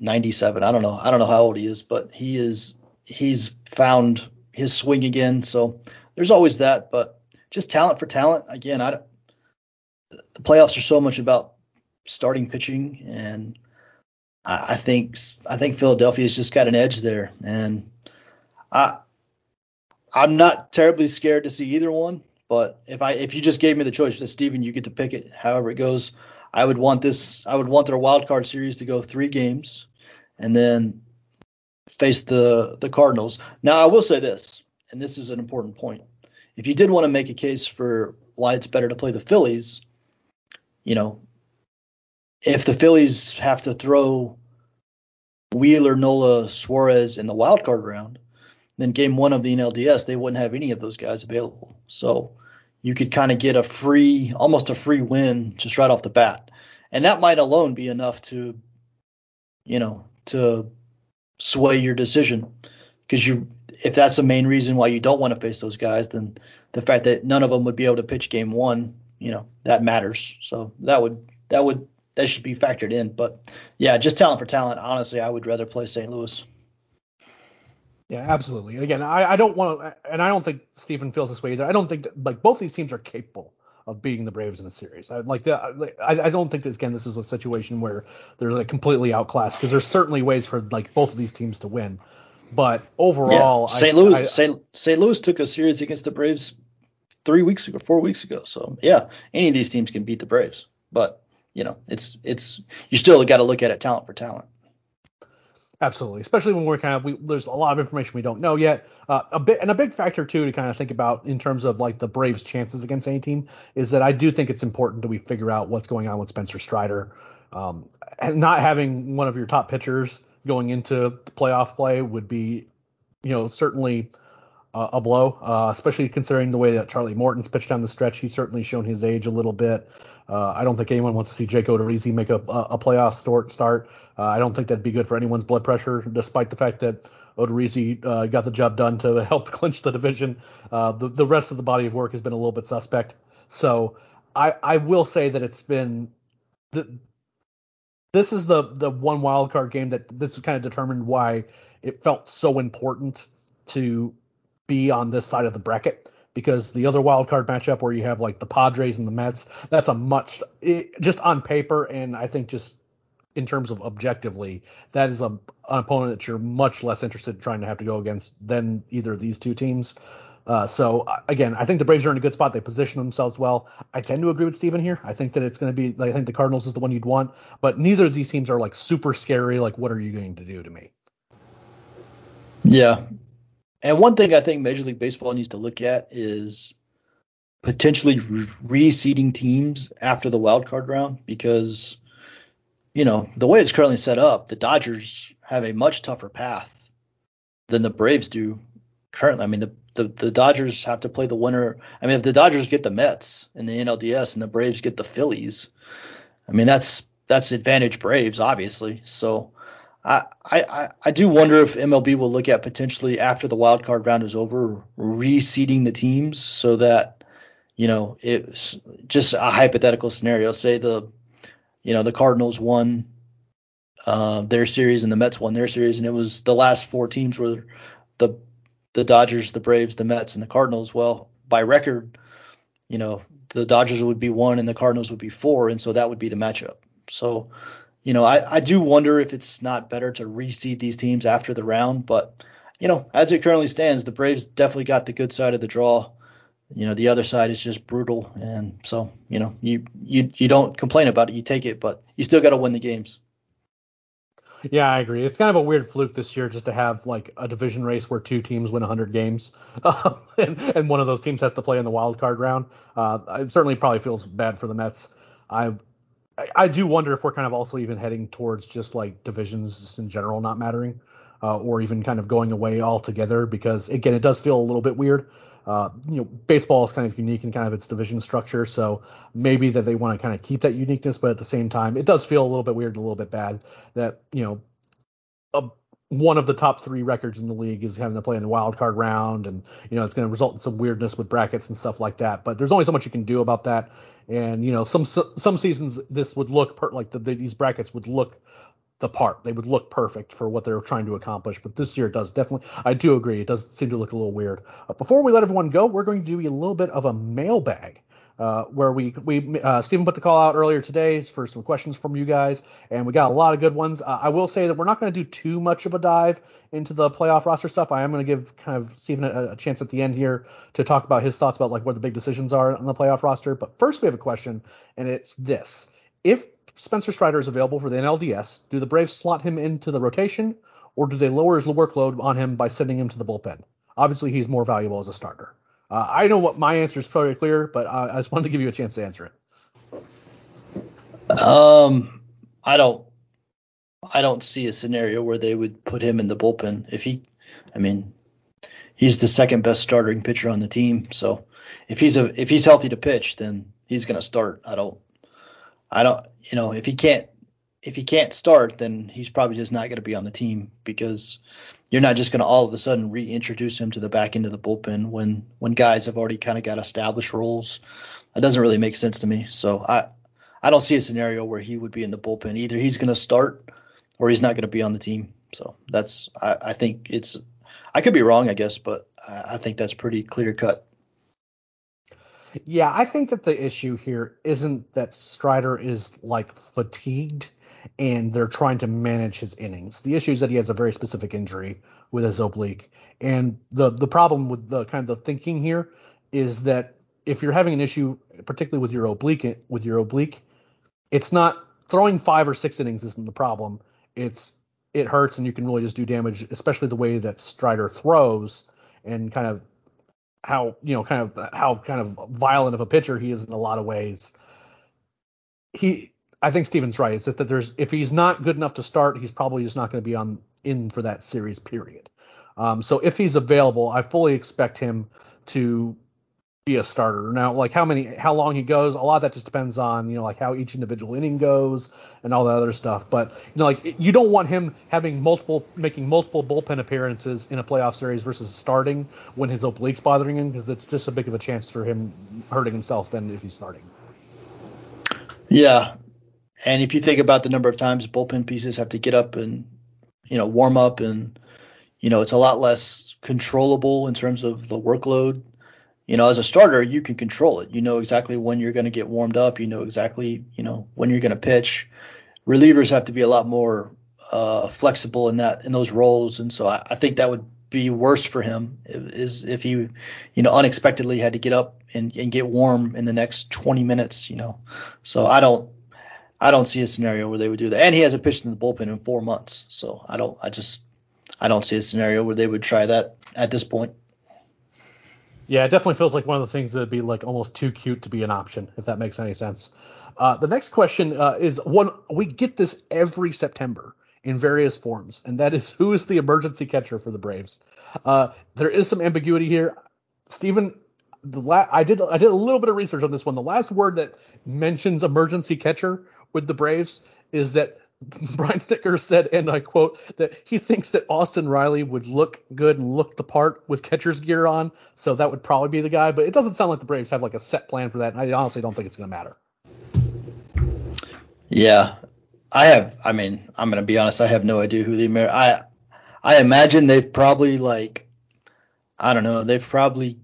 97. I don't know. I don't know how old he is, but he is he's found his swing again. So there's always that, but just talent for talent. Again, I the playoffs are so much about starting pitching, and I, I think I think Philadelphia's just got an edge there, and I I'm not terribly scared to see either one. But if I if you just gave me the choice, that Steven, you get to pick it. However it goes, I would want this. I would want their wild card series to go three games, and then face the the Cardinals. Now I will say this, and this is an important point. If you did want to make a case for why it's better to play the Phillies, you know, if the Phillies have to throw Wheeler, Nola, Suarez in the wild card round, then game one of the NLDS, they wouldn't have any of those guys available. So you could kind of get a free, almost a free win just right off the bat. And that might alone be enough to, you know, to sway your decision. Because you, if that's the main reason why you don't want to face those guys, then the fact that none of them would be able to pitch game one you know that matters. So that would that would that should be factored in. But yeah, just talent for talent. Honestly, I would rather play St. Louis. Yeah, absolutely. And again, I, I don't want to, and I don't think Stephen feels this way either. I don't think that, like both these teams are capable of beating the Braves in the series. I like that. I, I don't think that again this is a situation where they're like completely outclassed because there's certainly ways for like both of these teams to win. But overall, yeah, St. Louis, St. St. Louis took a series against the Braves three weeks ago, four weeks ago. So yeah, any of these teams can beat the Braves, but you know, it's it's you still got to look at it talent for talent. Absolutely, especially when we're kind of we, there's a lot of information we don't know yet. Uh, a bit and a big factor too to kind of think about in terms of like the Braves' chances against any team is that I do think it's important that we figure out what's going on with Spencer Strider, um, not having one of your top pitchers going into playoff play would be you know, certainly a blow, uh, especially considering the way that Charlie Morton's pitched down the stretch. He's certainly shown his age a little bit. Uh, I don't think anyone wants to see Jake Odorizzi make a, a playoff start. start. Uh, I don't think that'd be good for anyone's blood pressure, despite the fact that Odorizzi uh, got the job done to help clinch the division. Uh, the, the rest of the body of work has been a little bit suspect. So I, I will say that it's been the, this is the the one wild card game that this kind of determined why it felt so important to be on this side of the bracket because the other wild card matchup where you have like the Padres and the Mets, that's a much it, just on paper and I think just in terms of objectively, that is a, an opponent that you're much less interested in trying to have to go against than either of these two teams. Uh, so uh, again, I think the Braves are in a good spot. They position themselves well. I tend to agree with Steven here. I think that it's going to be. I think the Cardinals is the one you'd want, but neither of these teams are like super scary. Like, what are you going to do to me? Yeah, and one thing I think Major League Baseball needs to look at is potentially reseeding teams after the wild card round because you know the way it's currently set up, the Dodgers have a much tougher path than the Braves do currently. I mean, the, the, the Dodgers have to play the winner. I mean, if the Dodgers get the Mets in the NLDS and the Braves get the Phillies, I mean, that's that's advantage Braves, obviously. So I, I, I do wonder if MLB will look at potentially after the wild card round is over, reseeding the teams so that, you know, it's just a hypothetical scenario. Say the, you know, the Cardinals won uh, their series and the Mets won their series, and it was the last four teams were the the Dodgers, the Braves, the Mets, and the Cardinals. Well, by record, you know, the Dodgers would be one and the Cardinals would be four, and so that would be the matchup. So, you know, I, I do wonder if it's not better to reseed these teams after the round, but you know, as it currently stands, the Braves definitely got the good side of the draw. You know, the other side is just brutal, and so you know, you you you don't complain about it, you take it, but you still got to win the games. Yeah, I agree. It's kind of a weird fluke this year just to have like a division race where two teams win 100 games, um, and, and, one of those teams has to play in the wild card round. Uh, it certainly probably feels bad for the Mets. I I do wonder if we're kind of also even heading towards just like divisions in general not mattering, uh, or even kind of going away altogether because again, it does feel a little bit weird. Uh, you know, baseball is kind of unique in kind of its division structure, so maybe that they want to kind of keep that uniqueness, but at the same time, it does feel a little bit weird, a little bit bad that you know, a, one of the top three records in the league is having to play in the wild card round, and you know, it's going to result in some weirdness with brackets and stuff like that. But there's only so much you can do about that, and you know, some some seasons this would look per, like the, these brackets would look the part. They would look perfect for what they're trying to accomplish. But this year it does definitely. I do agree. It does seem to look a little weird. Uh, before we let everyone go, we're going to do a little bit of a mailbag. Uh, where we we uh, Stephen put the call out earlier today for some questions from you guys, and we got a lot of good ones. Uh, I will say that we're not going to do too much of a dive into the playoff roster stuff. I am going to give kind of Stephen a, a, chance at the end here to talk about his thoughts about like what the big decisions are on the playoff roster. But first, we have a question, and it's this: If Spencer Strider is available for the NLDS, do the Braves slot him into the rotation, or do they lower his workload on him by sending him to the bullpen? Obviously, he's more valuable as a starter. Uh, I know what my answer is very clear, but I just wanted to give you a chance to answer it. Um, I don't, I don't see a scenario where they would put him in the bullpen if he, I mean, he's the second best starting pitcher on the team. So if he's a if he's healthy to pitch, then he's going to start. I don't I don't, you know, if he can't if he can't start, then he's probably just not going to be on the team because you're not just going to all of a sudden reintroduce him to the back end of the bullpen when when guys have already kind of got established roles. That doesn't really make sense to me. So I I don't see a scenario where he would be in the bullpen. Either he's going to start or he's not going to be on the team. So that's I, I think it's I could be wrong, I guess, but I, I think that's pretty clear cut. Yeah, I think that the issue here isn't that Strider is like fatigued and they're trying to manage his innings. The issue is that he has a very specific injury with his oblique. And the the problem with the kind of the thinking here is that if you're having an issue, particularly with your oblique with your oblique, it's not throwing five or six innings isn't the problem. It's it hurts and you can really just do damage, especially the way that Strider throws and kind of how you know kind of how kind of violent of a pitcher he is in a lot of ways. He, I think Steven's right. It's that there's if he's not good enough to start, he's probably just not going to be on in for that series. Period. Um, so if he's available, I fully expect him to be a starter. Now, like how many, how long he goes, a lot of that just depends on you know like how each individual inning goes and all that other stuff. But you know like you don't want him having multiple, making multiple bullpen appearances in a playoff series versus starting when his obliques bothering him because it's just a big of a chance for him hurting himself than if he's starting. Yeah, and if you think about the number of times bullpen pieces have to get up and you know warm up and you know it's a lot less controllable in terms of the workload you know, as a starter, you can control it. You know exactly when you're going to get warmed up. You know exactly, you know, when you're going to pitch. Relievers have to be a lot more uh, flexible in that in those roles, and so I, I, think that would be worse for him is if he, you know, unexpectedly had to get up and, and get warm in the next 20 minutes. You know, so I don't, I don't see a scenario where they would do that. And he hasn't pitched in the bullpen in four months, so I don't, I just, I don't see a scenario where they would try that at this point. Yeah, it definitely feels like one of the things that'd be like almost too cute to be an option, if that makes any sense. Uh, the next question uh, is one we get this every September in various forms, and that is who is the emergency catcher for the Braves? Uh, there is some ambiguity here. Stephen, the la- I did I did a little bit of research on this one. The last word that mentions emergency catcher with the Braves is that Brian Snitker said, and I quote, that he thinks that Austin Riley would look good and look the part with catcher's gear on, so that would probably be the guy. But it doesn't sound like the Braves have like a set plan for that, and I honestly don't think it's going to matter. Yeah, I have. I mean, I'm going to be honest. I have no idea who the Amer- I I imagine they've probably like, I don't know. They've probably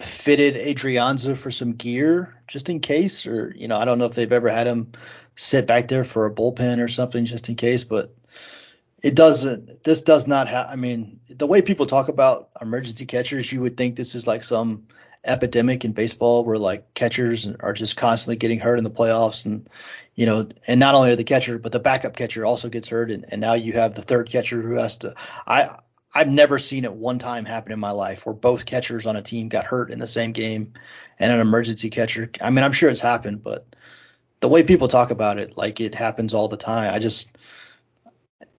fitted Adrianza for some gear just in case, or you know, I don't know if they've ever had him sit back there for a bullpen or something just in case. But it doesn't. This does not have. I mean, the way people talk about emergency catchers, you would think this is like some epidemic in baseball where like catchers are just constantly getting hurt in the playoffs and you know and not only are the catcher but the backup catcher also gets hurt and, and now you have the third catcher who has to i i've never seen it one time happen in my life where both catchers on a team got hurt in the same game and an emergency catcher i mean i'm sure it's happened but the way people talk about it, like it happens all the time. I just,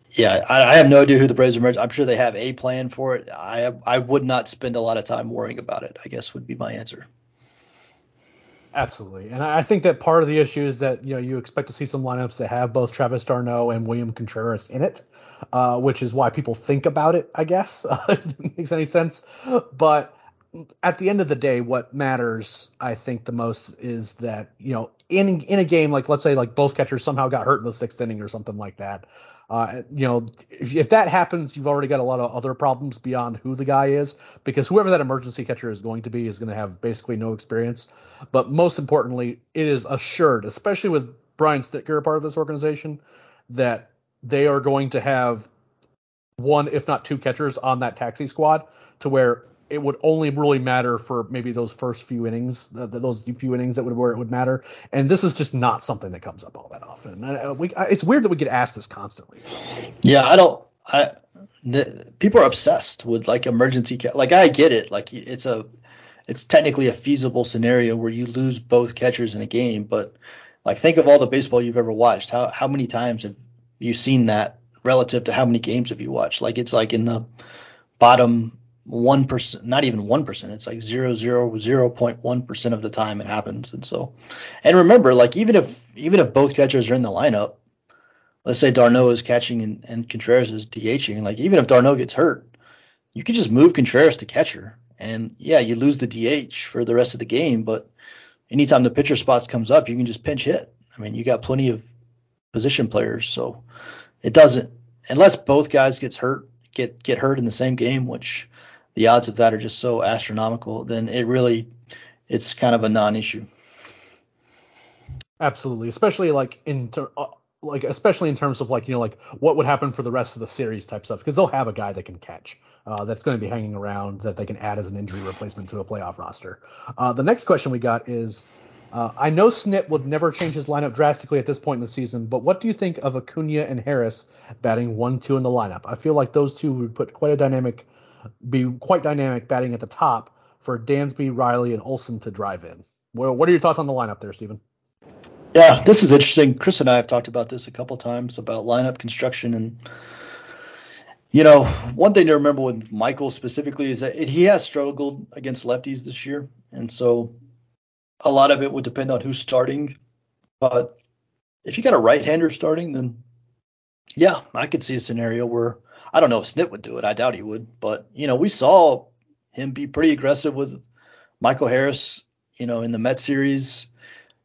yeah, I, I have no idea who the Braves are. I'm sure they have a plan for it. I I would not spend a lot of time worrying about it. I guess would be my answer. Absolutely, and I think that part of the issue is that you know you expect to see some lineups that have both Travis d'Arnaud and William Contreras in it, uh, which is why people think about it. I guess if it makes any sense, but at the end of the day, what matters, I think, the most is that you know, in in a game like let's say like both catchers somehow got hurt in the sixth inning or something like that. Uh, you know, if, if that happens, you've already got a lot of other problems beyond who the guy is, because whoever that emergency catcher is going to be is going to have basically no experience. But most importantly, it is assured, especially with Brian Snitker, part of this organization, that they are going to have one, if not two catchers on that taxi squad to where it would only really matter for maybe those first few innings, those few innings that would where it would matter. And this is just not something that comes up all that often. Uh, we, it's weird that we get asked this constantly. Yeah, I don't. I the, people are obsessed with like emergency. Like I get it. Like it's a, it's technically a feasible scenario where you lose both catchers in a game. But like think of all the baseball you've ever watched. How how many times have you seen that relative to how many games have you watched? Like it's like in the bottom one percent, not even one percent. It's like zero zero zero point one percent of the time it happens. And so, and remember, like even if even if both catchers are in the lineup, let's say d'Arnaud is catching and, and Contreras is DHing, like even if d'Arnaud gets hurt, you can just move Contreras to catcher, and yeah, you lose the DH for the rest of the game, but anytime the pitcher spot comes up, you can just pinch hit. I mean, you got plenty of position players, so it doesn't unless both guys gets hurt get get hurt in the same game, which the odds of that are just so astronomical, then it really it's kind of a non-issue. Absolutely, especially like in ter- uh, like especially in terms of like you know like what would happen for the rest of the series type stuff because they'll have a guy that can catch uh, that's going to be hanging around that they can add as an injury replacement to a playoff roster. Uh, the next question we got is. Uh, I know Snit would never change his lineup drastically at this point in the season, but what do you think of Acuna and Harris batting one two in the lineup? I feel like those two would put quite a dynamic be quite dynamic batting at the top for Dansby, Riley, and Olson to drive in. Well, what are your thoughts on the lineup there, Stephen? Yeah, this is interesting. Chris and I have talked about this a couple times about lineup construction and you know, one thing to remember with Michael specifically is that he has struggled against lefties this year, and so a lot of it would depend on who's starting. But if you got a right-hander starting, then yeah, I could see a scenario where I don't know if Snit would do it. I doubt he would, but you know, we saw him be pretty aggressive with Michael Harris, you know, in the Met series,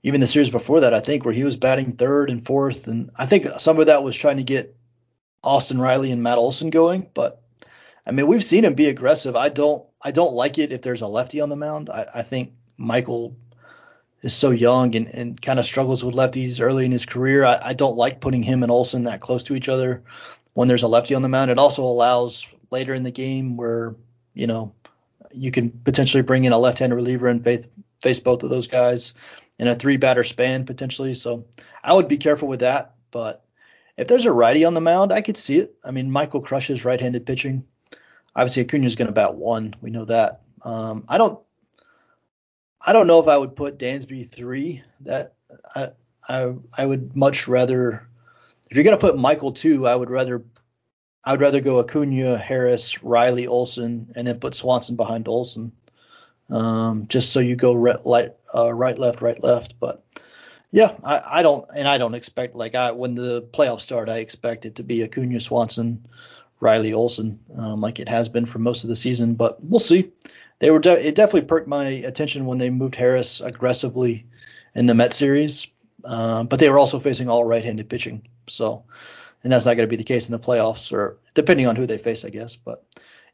even the series before that, I think, where he was batting third and fourth, and I think some of that was trying to get Austin Riley and Matt Olson going, but I mean, we've seen him be aggressive. I don't, I don't like it if there's a lefty on the mound. I, I think Michael is so young and, and kind of struggles with lefties early in his career. I, I don't like putting him and Olson that close to each other when there's a lefty on the mound. It also allows later in the game where, you know, you can potentially bring in a left-handed reliever and face, face both of those guys in a three-batter span potentially. So I would be careful with that. But if there's a righty on the mound, I could see it. I mean, Michael crushes right-handed pitching. Obviously, Acuna's going to bat one. We know that. Um, I don't. I don't know if I would put Dansby three. That I I I would much rather. If you're to put Michael two, I would rather. I would rather go Acuna, Harris, Riley, Olson, and then put Swanson behind Olson. Um, just so you go right, uh, right, left, right, left. But yeah, I, I don't, and I don't expect like I when the playoffs start, I expect it to be Acuna, Swanson, Riley, Olson, um, like it has been for most of the season. But we'll see. They were de- it definitely perked my attention when they moved Harris aggressively in the Met series, um, but they were also facing all right-handed pitching. So, and that's not going to be the case in the playoffs, or depending on who they face, I guess. But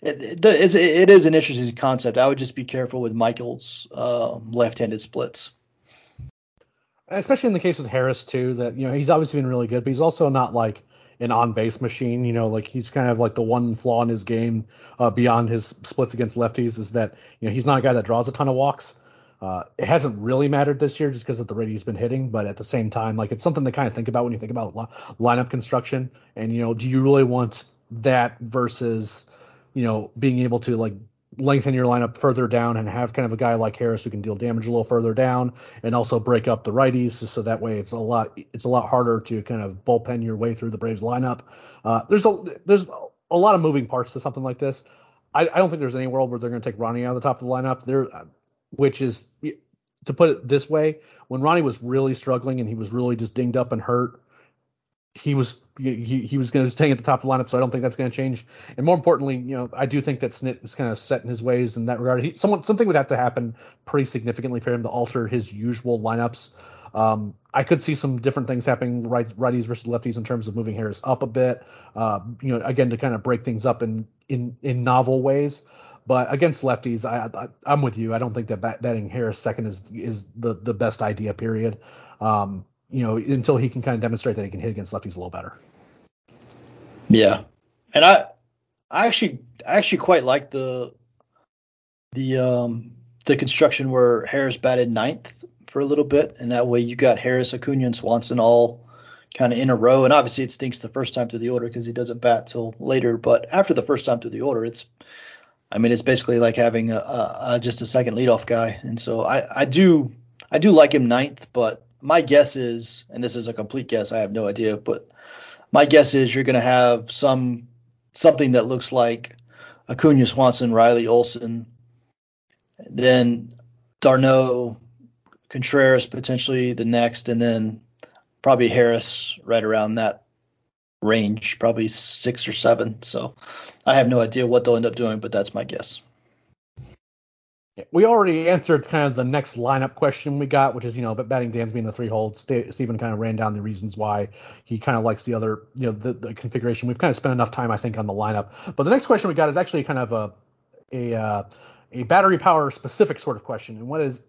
it, it, is, it is an interesting concept. I would just be careful with Michael's uh, left-handed splits especially in the case with Harris too, that you know he's obviously been really good, but he's also not like an on base machine. You know, like he's kind of like the one flaw in his game uh, beyond his splits against lefties is that you know he's not a guy that draws a ton of walks. Uh, it hasn't really mattered this year just because of the rate he's been hitting, but at the same time, like it's something to kind of think about when you think about li- lineup construction. And you know, do you really want that versus you know being able to like lengthen your lineup further down and have kind of a guy like Harris who can deal damage a little further down and also break up the righties so that way it's a lot it's a lot harder to kind of bullpen your way through the Braves lineup. Uh, there's a there's a lot of moving parts to something like this. I, I don't think there's any world where they're going to take Ronnie out of the top of the lineup. There, which is to put it this way, when Ronnie was really struggling and he was really just dinged up and hurt, he was he, he was going to stay at the top of the lineup, so I don't think that's going to change. And more importantly, you know, I do think that Snit is kind of set in his ways in that regard. He, someone something would have to happen pretty significantly for him to alter his usual lineups. Um, I could see some different things happening right, righties versus lefties in terms of moving Harris up a bit. Uh, you know, again to kind of break things up in in in novel ways. But against lefties, I, I am with you. I don't think that batting Harris second is is the the best idea. Period. Um, you know, until he can kind of demonstrate that he can hit against lefties a little better. Yeah, and I, I actually, I actually quite like the, the, um, the construction where Harris batted ninth for a little bit, and that way you got Harris, Acuna, and Swanson all kind of in a row. And obviously, it stinks the first time through the order because he doesn't bat till later. But after the first time through the order, it's, I mean, it's basically like having a, a, a just a second leadoff guy. And so I, I do, I do like him ninth, but my guess is, and this is a complete guess, I have no idea, but my guess is you're going to have some something that looks like Acuna, Swanson, Riley, Olson, then d'Arnaud, Contreras potentially the next, and then probably Harris right around that range, probably six or seven. So I have no idea what they'll end up doing, but that's my guess. We already answered kind of the next lineup question we got, which is, you know, but batting Dansby in the three hold. Stephen kind of ran down the reasons why he kind of likes the other, you know, the, the, configuration. We've kind of spent enough time, I think, on the lineup. But the next question we got is actually kind of a a uh, a battery power specific sort of question. And what is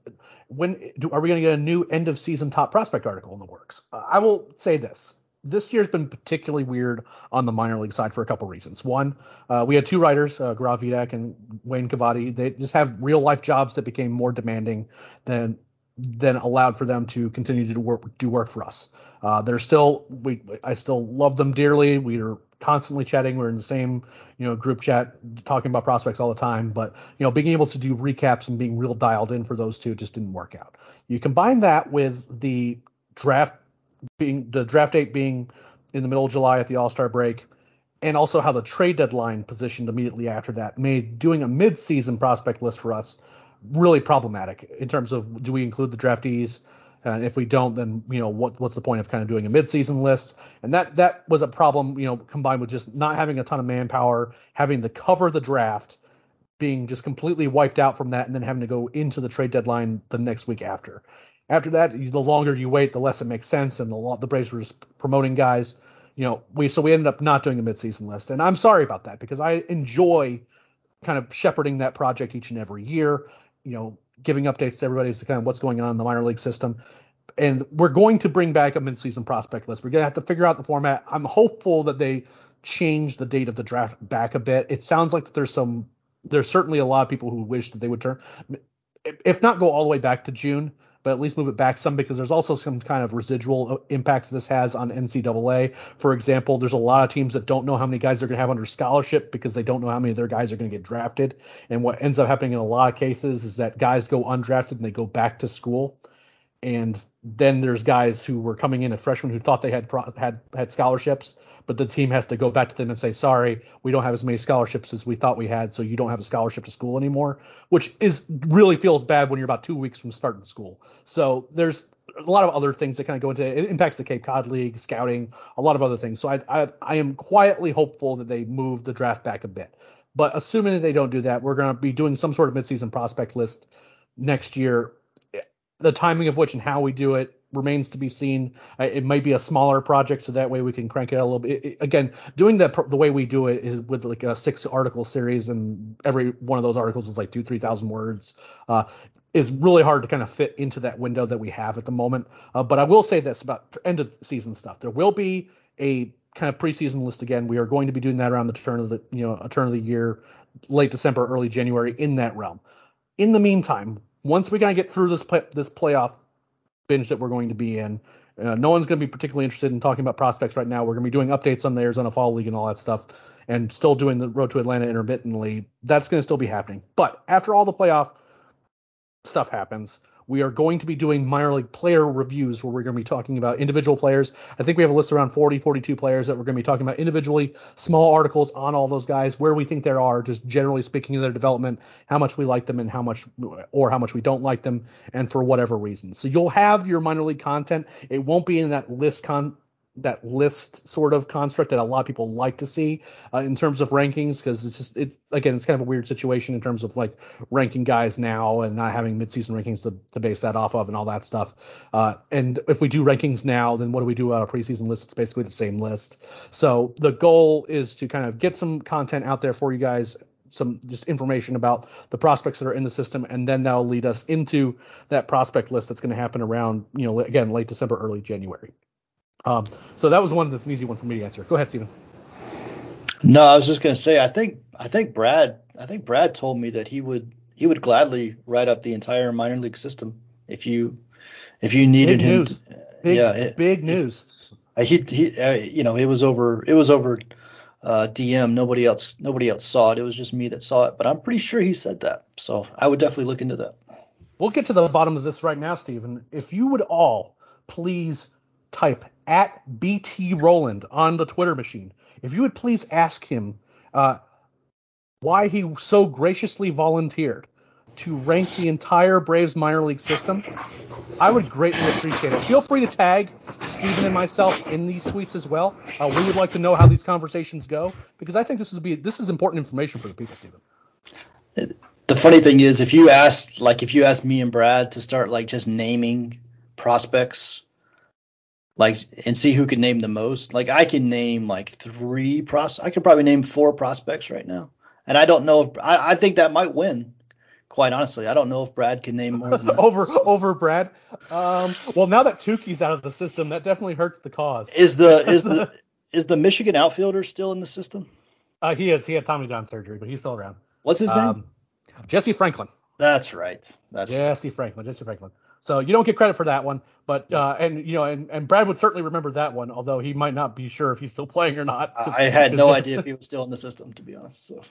when do, are we going to get a new end of season top prospect article in the works? Uh, I will say this: this year's been particularly weird on the minor league side for a couple reasons. One, uh, we had two writers, uh, Vidak and Wayne Kavadi. They just have real life jobs that became more demanding than than allowed for them to continue to do work, do work for us. Uh, they're still we I still love them dearly. We are constantly chatting. We're in the same you know group chat talking about prospects all the time. But you know being able to do recaps and being real dialed in for those two just didn't work out. You combine that with the draft being the draft date being in the middle of July at the All Star break, and also how the trade deadline positioned immediately after that made doing a mid-season prospect list for us really problematic in terms of do we include the draftees? And if we don't then you know what what's the point of kind of doing a mid-season list? And that that was a problem you know combined with just not having a ton of manpower having to cover the draft being just completely wiped out from that and then having to go into the trade deadline the next week after after that the longer you wait the less it makes sense and the, the braves were just promoting guys you know, we so we ended up not doing a midseason list, and I'm sorry about that because I enjoy kind of shepherding that project each and every year. You know, giving updates to everybody as to kind of what's going on in the minor league system. And we're going to bring back a midseason prospect list. We're gonna have to figure out the format. I'm hopeful that they change the date of the draft back a bit. It sounds like that there's some there's certainly a lot of people who wish that they would turn if not go all the way back to June, but at least move it back some because there's also some kind of residual uh, impacts this has on NCAA. For example, there's a lot of teams that don't know how many guys they're going to have under scholarship because they don't know how many of their guys are going to get drafted. And what ends up happening in a lot of cases is that guys go undrafted and they go back to school. And then there's guys who were coming in as freshmen who thought they had had had scholarships but the team has to go back to them and say, sorry, we don't have as many scholarships as we thought we had, so you don't have a scholarship to school anymore, which is really feels bad when you're about two weeks from starting school. So there's a lot of other things that kind of go into it. it impacts the Cape Cod League, scouting, a lot of other things. So I, I, I am quietly hopeful that they move the draft back a bit. But assuming that they don't do that, we're going to be doing some sort of midseason prospect list next year. The timing of which and how we do it remains to be seen. It might be a smaller project, so that way we can crank it out a little bit. It, again, doing that the way we do it is with like a six article series, and every one of those articles is like two, three thousand words. Uh, is really hard to kind of fit into that window that we have at the moment. Uh, but I will say this about end of season stuff. There will be a kind of preseason list again. We are going to be doing that around the turn of the you know turn of the year, late December, early January in that realm. In the meantime, once we kind of get through this play, this playoff binge that we're going to be in. Uh, no one's going to be particularly interested in talking about prospects right now. We're going to be doing updates on the Arizona Fall League and all that stuff, and still doing the Road to Atlanta intermittently. That's going to still be happening. But after all the playoff stuff happens, we are going to be doing minor league player reviews where we're going to be talking about individual players. I think we have a list around 40, 42 players that we're going to be talking about individually, small articles on all those guys, where we think there are, just generally speaking of their development, how much we like them and how much or how much we don't like them, and for whatever reason. So you'll have your minor league content. It won't be in that list con that list sort of construct that a lot of people like to see uh, in terms of rankings because it's just it again it's kind of a weird situation in terms of like ranking guys now and not having midseason rankings to, to base that off of and all that stuff. Uh, and if we do rankings now then what do we do? Out of preseason list it's basically the same list. So the goal is to kind of get some content out there for you guys some just information about the prospects that are in the system, and then that'll lead us into that prospect list that's going to happen around, you know, again, late December, early January. Um, so that was one that's an easy one for me to answer. Go ahead, Stephen. No, I was just going to say I think I think Brad I think Brad told me that he would he would gladly write up the entire minor league system if you if you needed big him. News. To, big, yeah, it, big news. It, he he uh, you know it was over it was over uh, DM. Nobody else nobody else saw it. It was just me that saw it. But I'm pretty sure he said that. So I would definitely look into that. We'll get to the bottom of this right now, Stephen. If you would all please type at BT Rowland on the Twitter machine. If you would please ask him uh, why he so graciously volunteered to rank the entire Braves minor league system, I would greatly appreciate it. Feel free to tag Stephen and myself in these tweets as well. Uh, we would like to know how these conversations go because I think this is be this is important information for the people, Stephen. The funny thing is, if you asked like if you asked me and Brad to start like just naming prospects like and see who can name the most. Like I can name like three pros. I could probably name four prospects right now, and I don't know if I, I think that might win. Quite honestly, I don't know if Brad can name more than over over Brad. Um, well, now that Tukey's out of the system, that definitely hurts the cause. Is the is the is the Michigan outfielder still in the system? Uh, he is. He had Tommy John surgery, but he's still around. What's his um, name? Jesse Franklin. That's right. That's Jesse. Franklin. Jesse Franklin. So you don't get credit for that one, but uh, and you know, and, and Brad would certainly remember that one, although he might not be sure if he's still playing or not. I had no idea if he was still in the system, to be honest. So.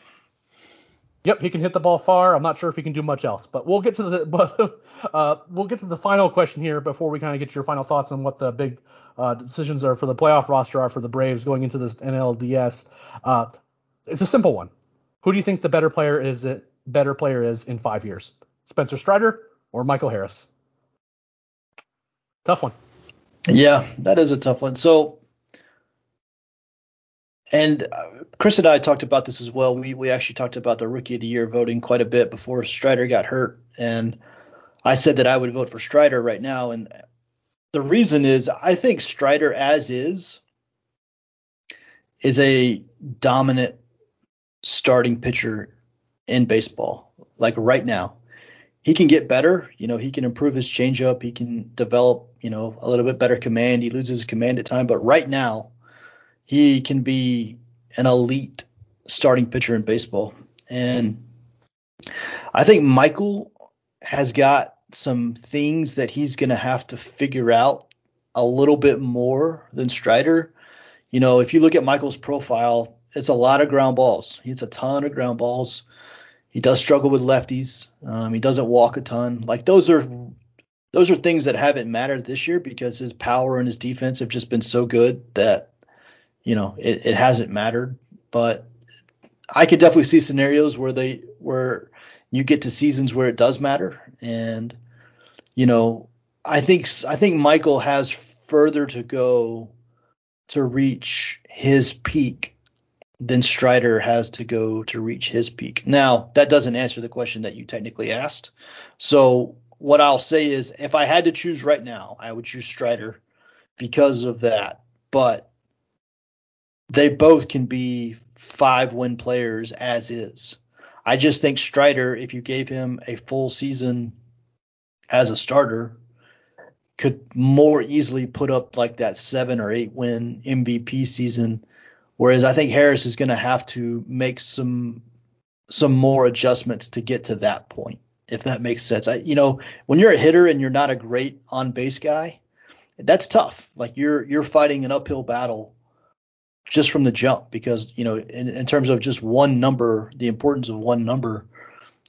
Yep, he can hit the ball far. I'm not sure if he can do much else, but we'll get to the but uh, we'll get to the final question here before we kind of get your final thoughts on what the big uh, decisions are for the playoff roster are for the Braves going into this NLDS. Uh, it's a simple one. Who do you think the better player is? Better player is in five years, Spencer Strider or Michael Harris? Tough one. Yeah, that is a tough one. So, and uh, Chris and I talked about this as well. We we actually talked about the rookie of the year voting quite a bit before Strider got hurt, and I said that I would vote for Strider right now, and the reason is I think Strider as is is a dominant starting pitcher in baseball, like right now. He can get better, you know, he can improve his changeup, he can develop, you know, a little bit better command. He loses command at time, but right now he can be an elite starting pitcher in baseball. And I think Michael has got some things that he's going to have to figure out a little bit more than Strider. You know, if you look at Michael's profile, it's a lot of ground balls. He hits a ton of ground balls. He does struggle with lefties. Um, he doesn't walk a ton. Like those are those are things that haven't mattered this year because his power and his defense have just been so good that you know it, it hasn't mattered. But I could definitely see scenarios where they where you get to seasons where it does matter. And you know, I think I think Michael has further to go to reach his peak then Strider has to go to reach his peak. Now, that doesn't answer the question that you technically asked. So, what I'll say is if I had to choose right now, I would choose Strider because of that. But they both can be five win players as is. I just think Strider, if you gave him a full season as a starter, could more easily put up like that seven or eight win MVP season Whereas I think Harris is going to have to make some some more adjustments to get to that point, if that makes sense. I, you know, when you're a hitter and you're not a great on base guy, that's tough. Like you're you're fighting an uphill battle just from the jump because you know in, in terms of just one number, the importance of one number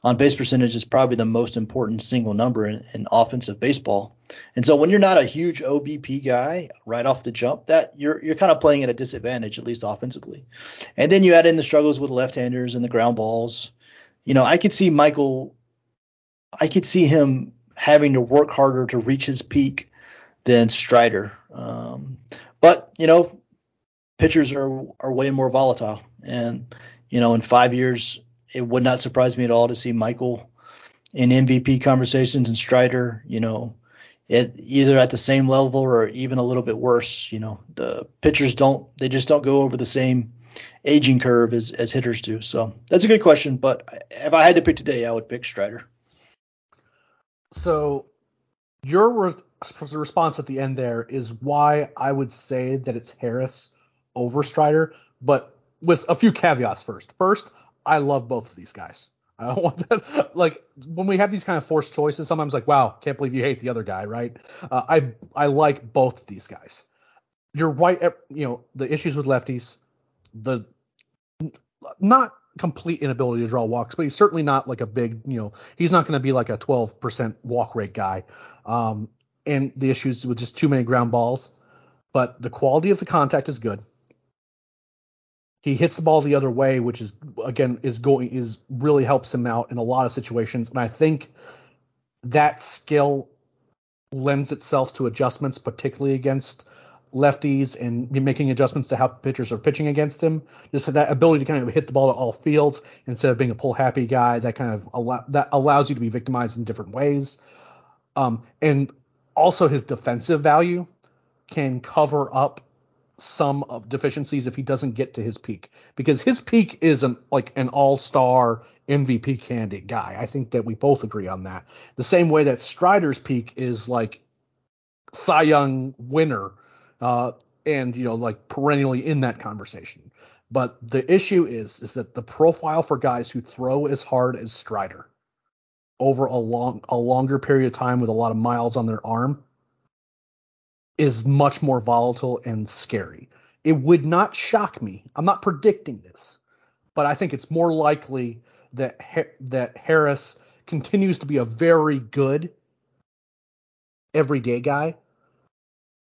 on base percentage is probably the most important single number in, in, offensive baseball. And so when you're not a huge OBP guy right off the jump, that you're you're kind of playing at a disadvantage at least offensively. And then you add in the struggles with left-handers and the ground balls. You know, I could see Michael I could see him having to work harder to reach his peak than Strider. Um, but, you know, pitchers are are way more volatile and you know, in 5 years it would not surprise me at all to see Michael in MVP conversations and Strider, you know, it, either at the same level or even a little bit worse. You know, the pitchers don't they just don't go over the same aging curve as, as hitters do. So that's a good question. But if I had to pick today, I would pick Strider. So your re- response at the end there is why I would say that it's Harris over Strider, but with a few caveats first. First, I love both of these guys. I don't want that. Like when we have these kind of forced choices, sometimes like, wow, can't believe you hate the other guy, right? Uh, I I like both of these guys. You're right. You know the issues with lefties, the not complete inability to draw walks, but he's certainly not like a big, you know, he's not going to be like a 12% walk rate guy. Um, and the issues with just too many ground balls, but the quality of the contact is good he hits the ball the other way, which is again is going is really helps him out in a lot of situations. And I think that skill lends itself to adjustments, particularly against lefties and making adjustments to how pitchers are pitching against him. Just that ability to kind of hit the ball to all fields instead of being a pull happy guy. That kind of allow, that allows you to be victimized in different ways. Um, and also his defensive value can cover up some of deficiencies if he doesn't get to his peak because his peak is an like an all-star MVP candidate guy. I think that we both agree on that. The same way that Strider's peak is like Cy Young winner uh, and you know like perennially in that conversation. But the issue is is that the profile for guys who throw as hard as Strider over a long a longer period of time with a lot of miles on their arm is much more volatile and scary. It would not shock me. I'm not predicting this, but I think it's more likely that that Harris continues to be a very good everyday guy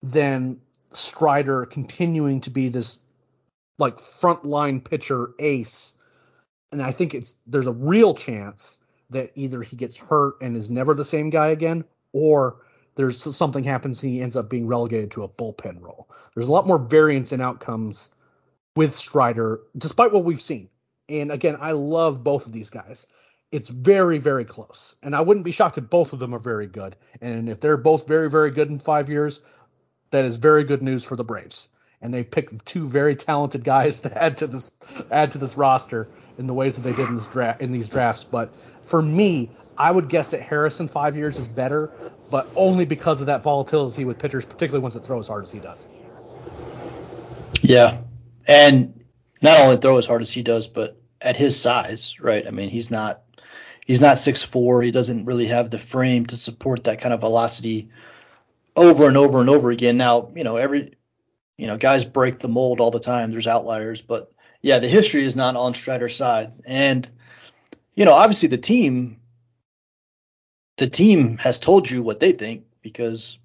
than Strider continuing to be this like frontline pitcher ace. And I think it's there's a real chance that either he gets hurt and is never the same guy again, or there's something happens and he ends up being relegated to a bullpen role. There's a lot more variance in outcomes with Strider, despite what we've seen. And again, I love both of these guys. It's very, very close. And I wouldn't be shocked if both of them are very good. And if they're both very, very good in five years, that is very good news for the Braves. And they picked two very talented guys to add to this add to this roster in the ways that they did in this draft in these drafts. But for me, I would guess that Harris in five years is better, but only because of that volatility with pitchers, particularly ones that throw as hard as he does. Yeah, and not only throw as hard as he does, but at his size, right? I mean, he's not he's not six four. He doesn't really have the frame to support that kind of velocity over and over and over again. Now, you know, every you know, guys break the mold all the time. There's outliers, but yeah, the history is not on Strider's side. And you know, obviously the team the team has told you what they think because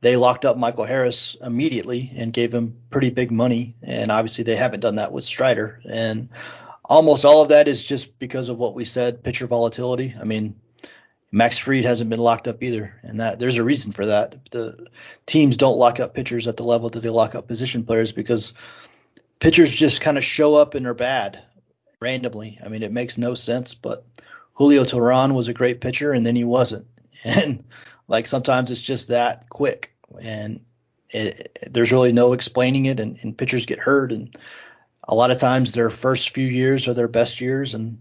they locked up Michael Harris immediately and gave him pretty big money. And obviously they haven't done that with Strider. And almost all of that is just because of what we said, pitcher volatility. I mean, Max Fried hasn't been locked up either, and that there's a reason for that. The teams don't lock up pitchers at the level that they lock up position players because pitchers just kind of show up and are bad randomly. I mean, it makes no sense, but Julio Teheran was a great pitcher and then he wasn't. And like sometimes it's just that quick and it, there's really no explaining it and, and pitchers get hurt and a lot of times their first few years are their best years and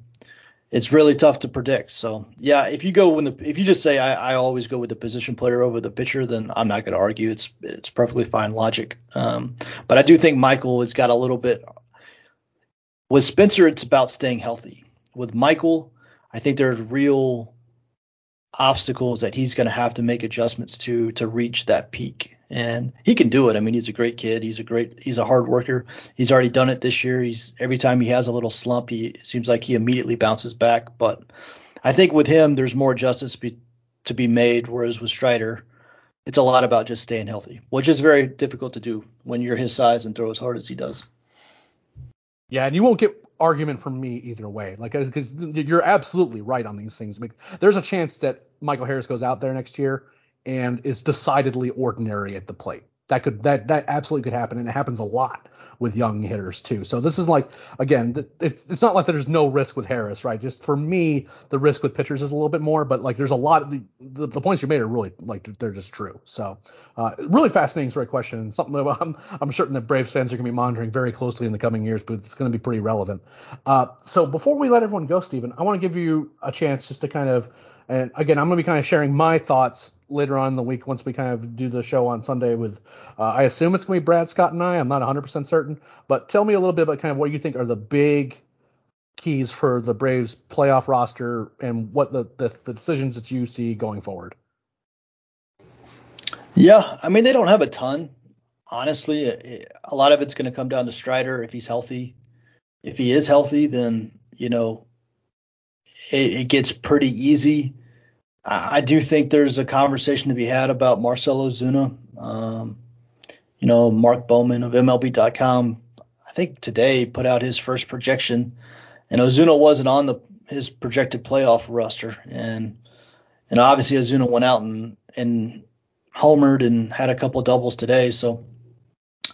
it's really tough to predict. So yeah, if you go when the if you just say I, I always go with the position player over the pitcher, then I'm not going to argue. It's it's perfectly fine logic. Um, but I do think Michael has got a little bit. With Spencer, it's about staying healthy. With Michael, I think there's real obstacles that he's going to have to make adjustments to to reach that peak and he can do it. I mean, he's a great kid. He's a great, he's a hard worker. He's already done it this year. He's every time he has a little slump, he seems like he immediately bounces back. But I think with him, there's more justice be, to be made. Whereas with Strider, it's a lot about just staying healthy, which is very difficult to do when you're his size and throw as hard as he does. Yeah, and you won't get argument from me either way. Like, because you're absolutely right on these things. There's a chance that Michael Harris goes out there next year and is decidedly ordinary at the plate. That could that that absolutely could happen, and it happens a lot with young hitters too. So this is like again, it's it's not like there's no risk with Harris, right? Just for me, the risk with pitchers is a little bit more, but like there's a lot of the, the, the points you made are really like they're just true. So uh, really fascinating of question, something that I'm I'm certain that Braves fans are going to be monitoring very closely in the coming years, but it's going to be pretty relevant. Uh, so before we let everyone go, Stephen, I want to give you a chance just to kind of and again, I'm going to be kind of sharing my thoughts later on in the week once we kind of do the show on Sunday with, uh, I assume it's going to be Brad Scott and I. I'm not 100% certain, but tell me a little bit about kind of what you think are the big keys for the Braves playoff roster and what the, the, the decisions that you see going forward. Yeah, I mean, they don't have a ton. Honestly, a lot of it's going to come down to Strider if he's healthy. If he is healthy, then, you know, it, it gets pretty easy I, do think there's a conversation to be had about Marcell Ozuna. Um, you know, Mark Bowman of MLB.com, I think today put out his first projection, and Ozuna wasn't on the his projected playoff roster, and and obviously Ozuna went out and and homered and had a couple doubles today, so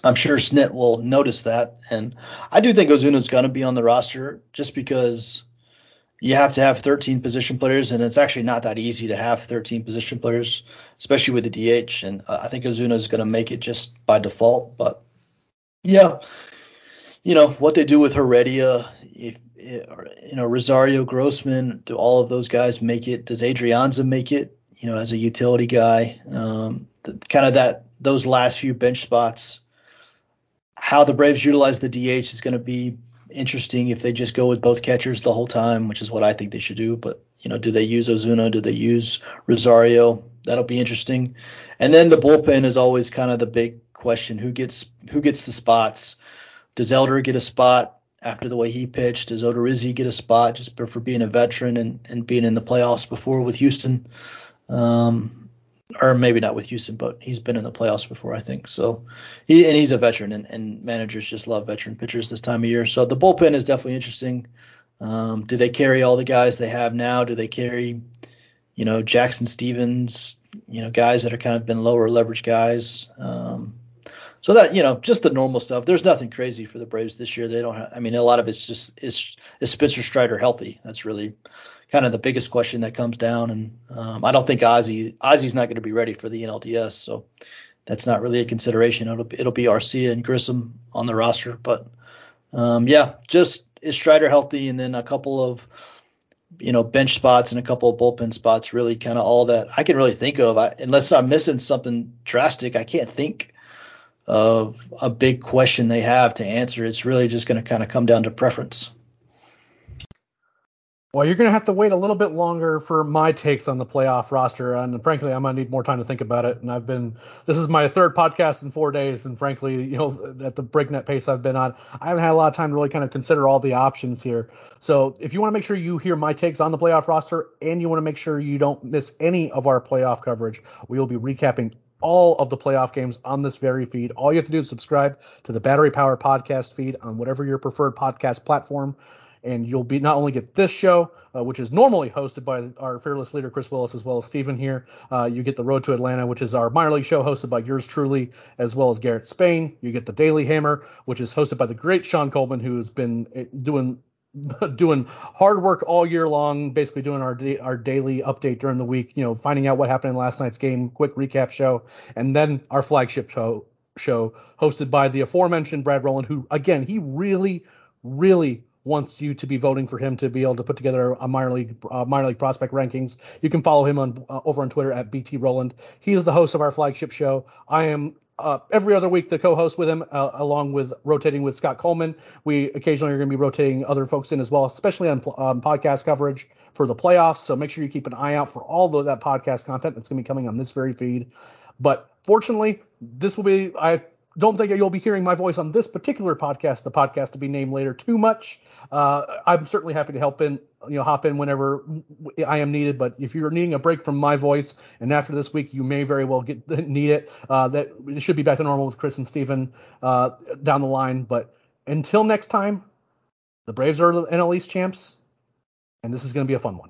I'm sure Snit will notice that, and I do think Ozuna's going to be on the roster just because you have to have 13 position players, and it's actually not that easy to have 13 position players, especially with the DH. And uh, I think Ozuna is going to make it just by default. But yeah, you know what they do with Heredia, if you know Rosario Grossman, do all of those guys make it? Does Adrianza make it? You know, as a utility guy, um, the, kind of that those last few bench spots. How the Braves utilize the DH is going to be interesting if they just go with both catchers the whole time, which is what I think they should do. But you know, do they use Ozuna? Do they use Rosario? That'll be interesting. And then the bullpen is always kind of the big question: who gets who gets the spots? Does Elder get a spot after the way he pitched. Does Odorizzi get a spot just for being a veteran and, and being in the playoffs before with Houston? Um, or maybe not with Houston, but he's been in the playoffs before, I think. So, he and he's a veteran, and, and managers just love veteran pitchers this time of year. So the bullpen is definitely interesting. Um, do they carry all the guys they have now? Do they carry, you know, Jackson Stephens, you know, guys that are kind of been lower leverage guys? Um, so that you know, just the normal stuff. There's nothing crazy for the Braves this year. They don't have. I mean, a lot of it's just is is Spencer Strider healthy? That's really kind of the biggest question that comes down. And um, I don't think Ozzy Ozzy's not going to be ready for the NLDS, so that's not really a consideration. It'll it'll be Arcia and Grissom on the roster, but um, yeah, just is Strider healthy, and then a couple of you know bench spots and a couple of bullpen spots. Really, kind of all that I can really think of. I, unless I'm missing something drastic, I can't think of a big question they have to answer. It's really just going to kind of come down to preference. Well, you're going to have to wait a little bit longer for my takes on the playoff roster, and frankly, I'm going to need more time to think about it. And I've been this is my third podcast in four days, and frankly, you know, at the breakneck pace I've been on, I haven't had a lot of time to really kind of consider all the options here. So, if you want to make sure you hear my takes on the playoff roster, and you want to make sure you don't miss any of our playoff coverage, we will be recapping all of the playoff games on this very feed. All you have to do is subscribe to the Battery Power podcast feed on whatever your preferred podcast platform, and you'll be not only get this show, uh, which is normally hosted by our fearless leader Chris Willis as well as Stephen here. Uh, you get the Road to Atlanta, which is our minor league show hosted by yours truly, as well as Garrett Spain. You get the Daily Hammer, which is hosted by the great Sean Coleman, who's been eh, doing doing hard work all year long, basically doing our da- our daily update during the week. You know, finding out what happened in last night's game, quick recap show, and then our flagship show show hosted by the aforementioned Brad Rowland, who again he really, really wants you to be voting for him to be able to put together a minor league uh, minor league prospect rankings. You can follow him on uh, over on Twitter at BT Rowland. He is the host of our flagship show. I am uh, every other week the co-host with him, uh, along with rotating with Scott Coleman. We occasionally are going to be rotating other folks in as well, especially on um, podcast coverage for the playoffs. So make sure you keep an eye out for all the, that podcast content that's going to be coming on this very feed. But fortunately, this will be I don't think you'll be hearing my voice on this particular podcast, the podcast to be named later, too much. Uh, I'm certainly happy to help in, you know, hop in whenever I am needed. But if you're needing a break from my voice, and after this week you may very well get need it, uh, that it should be back to normal with Chris and Stephen uh, down the line. But until next time, the Braves are the NL East champs, and this is going to be a fun one.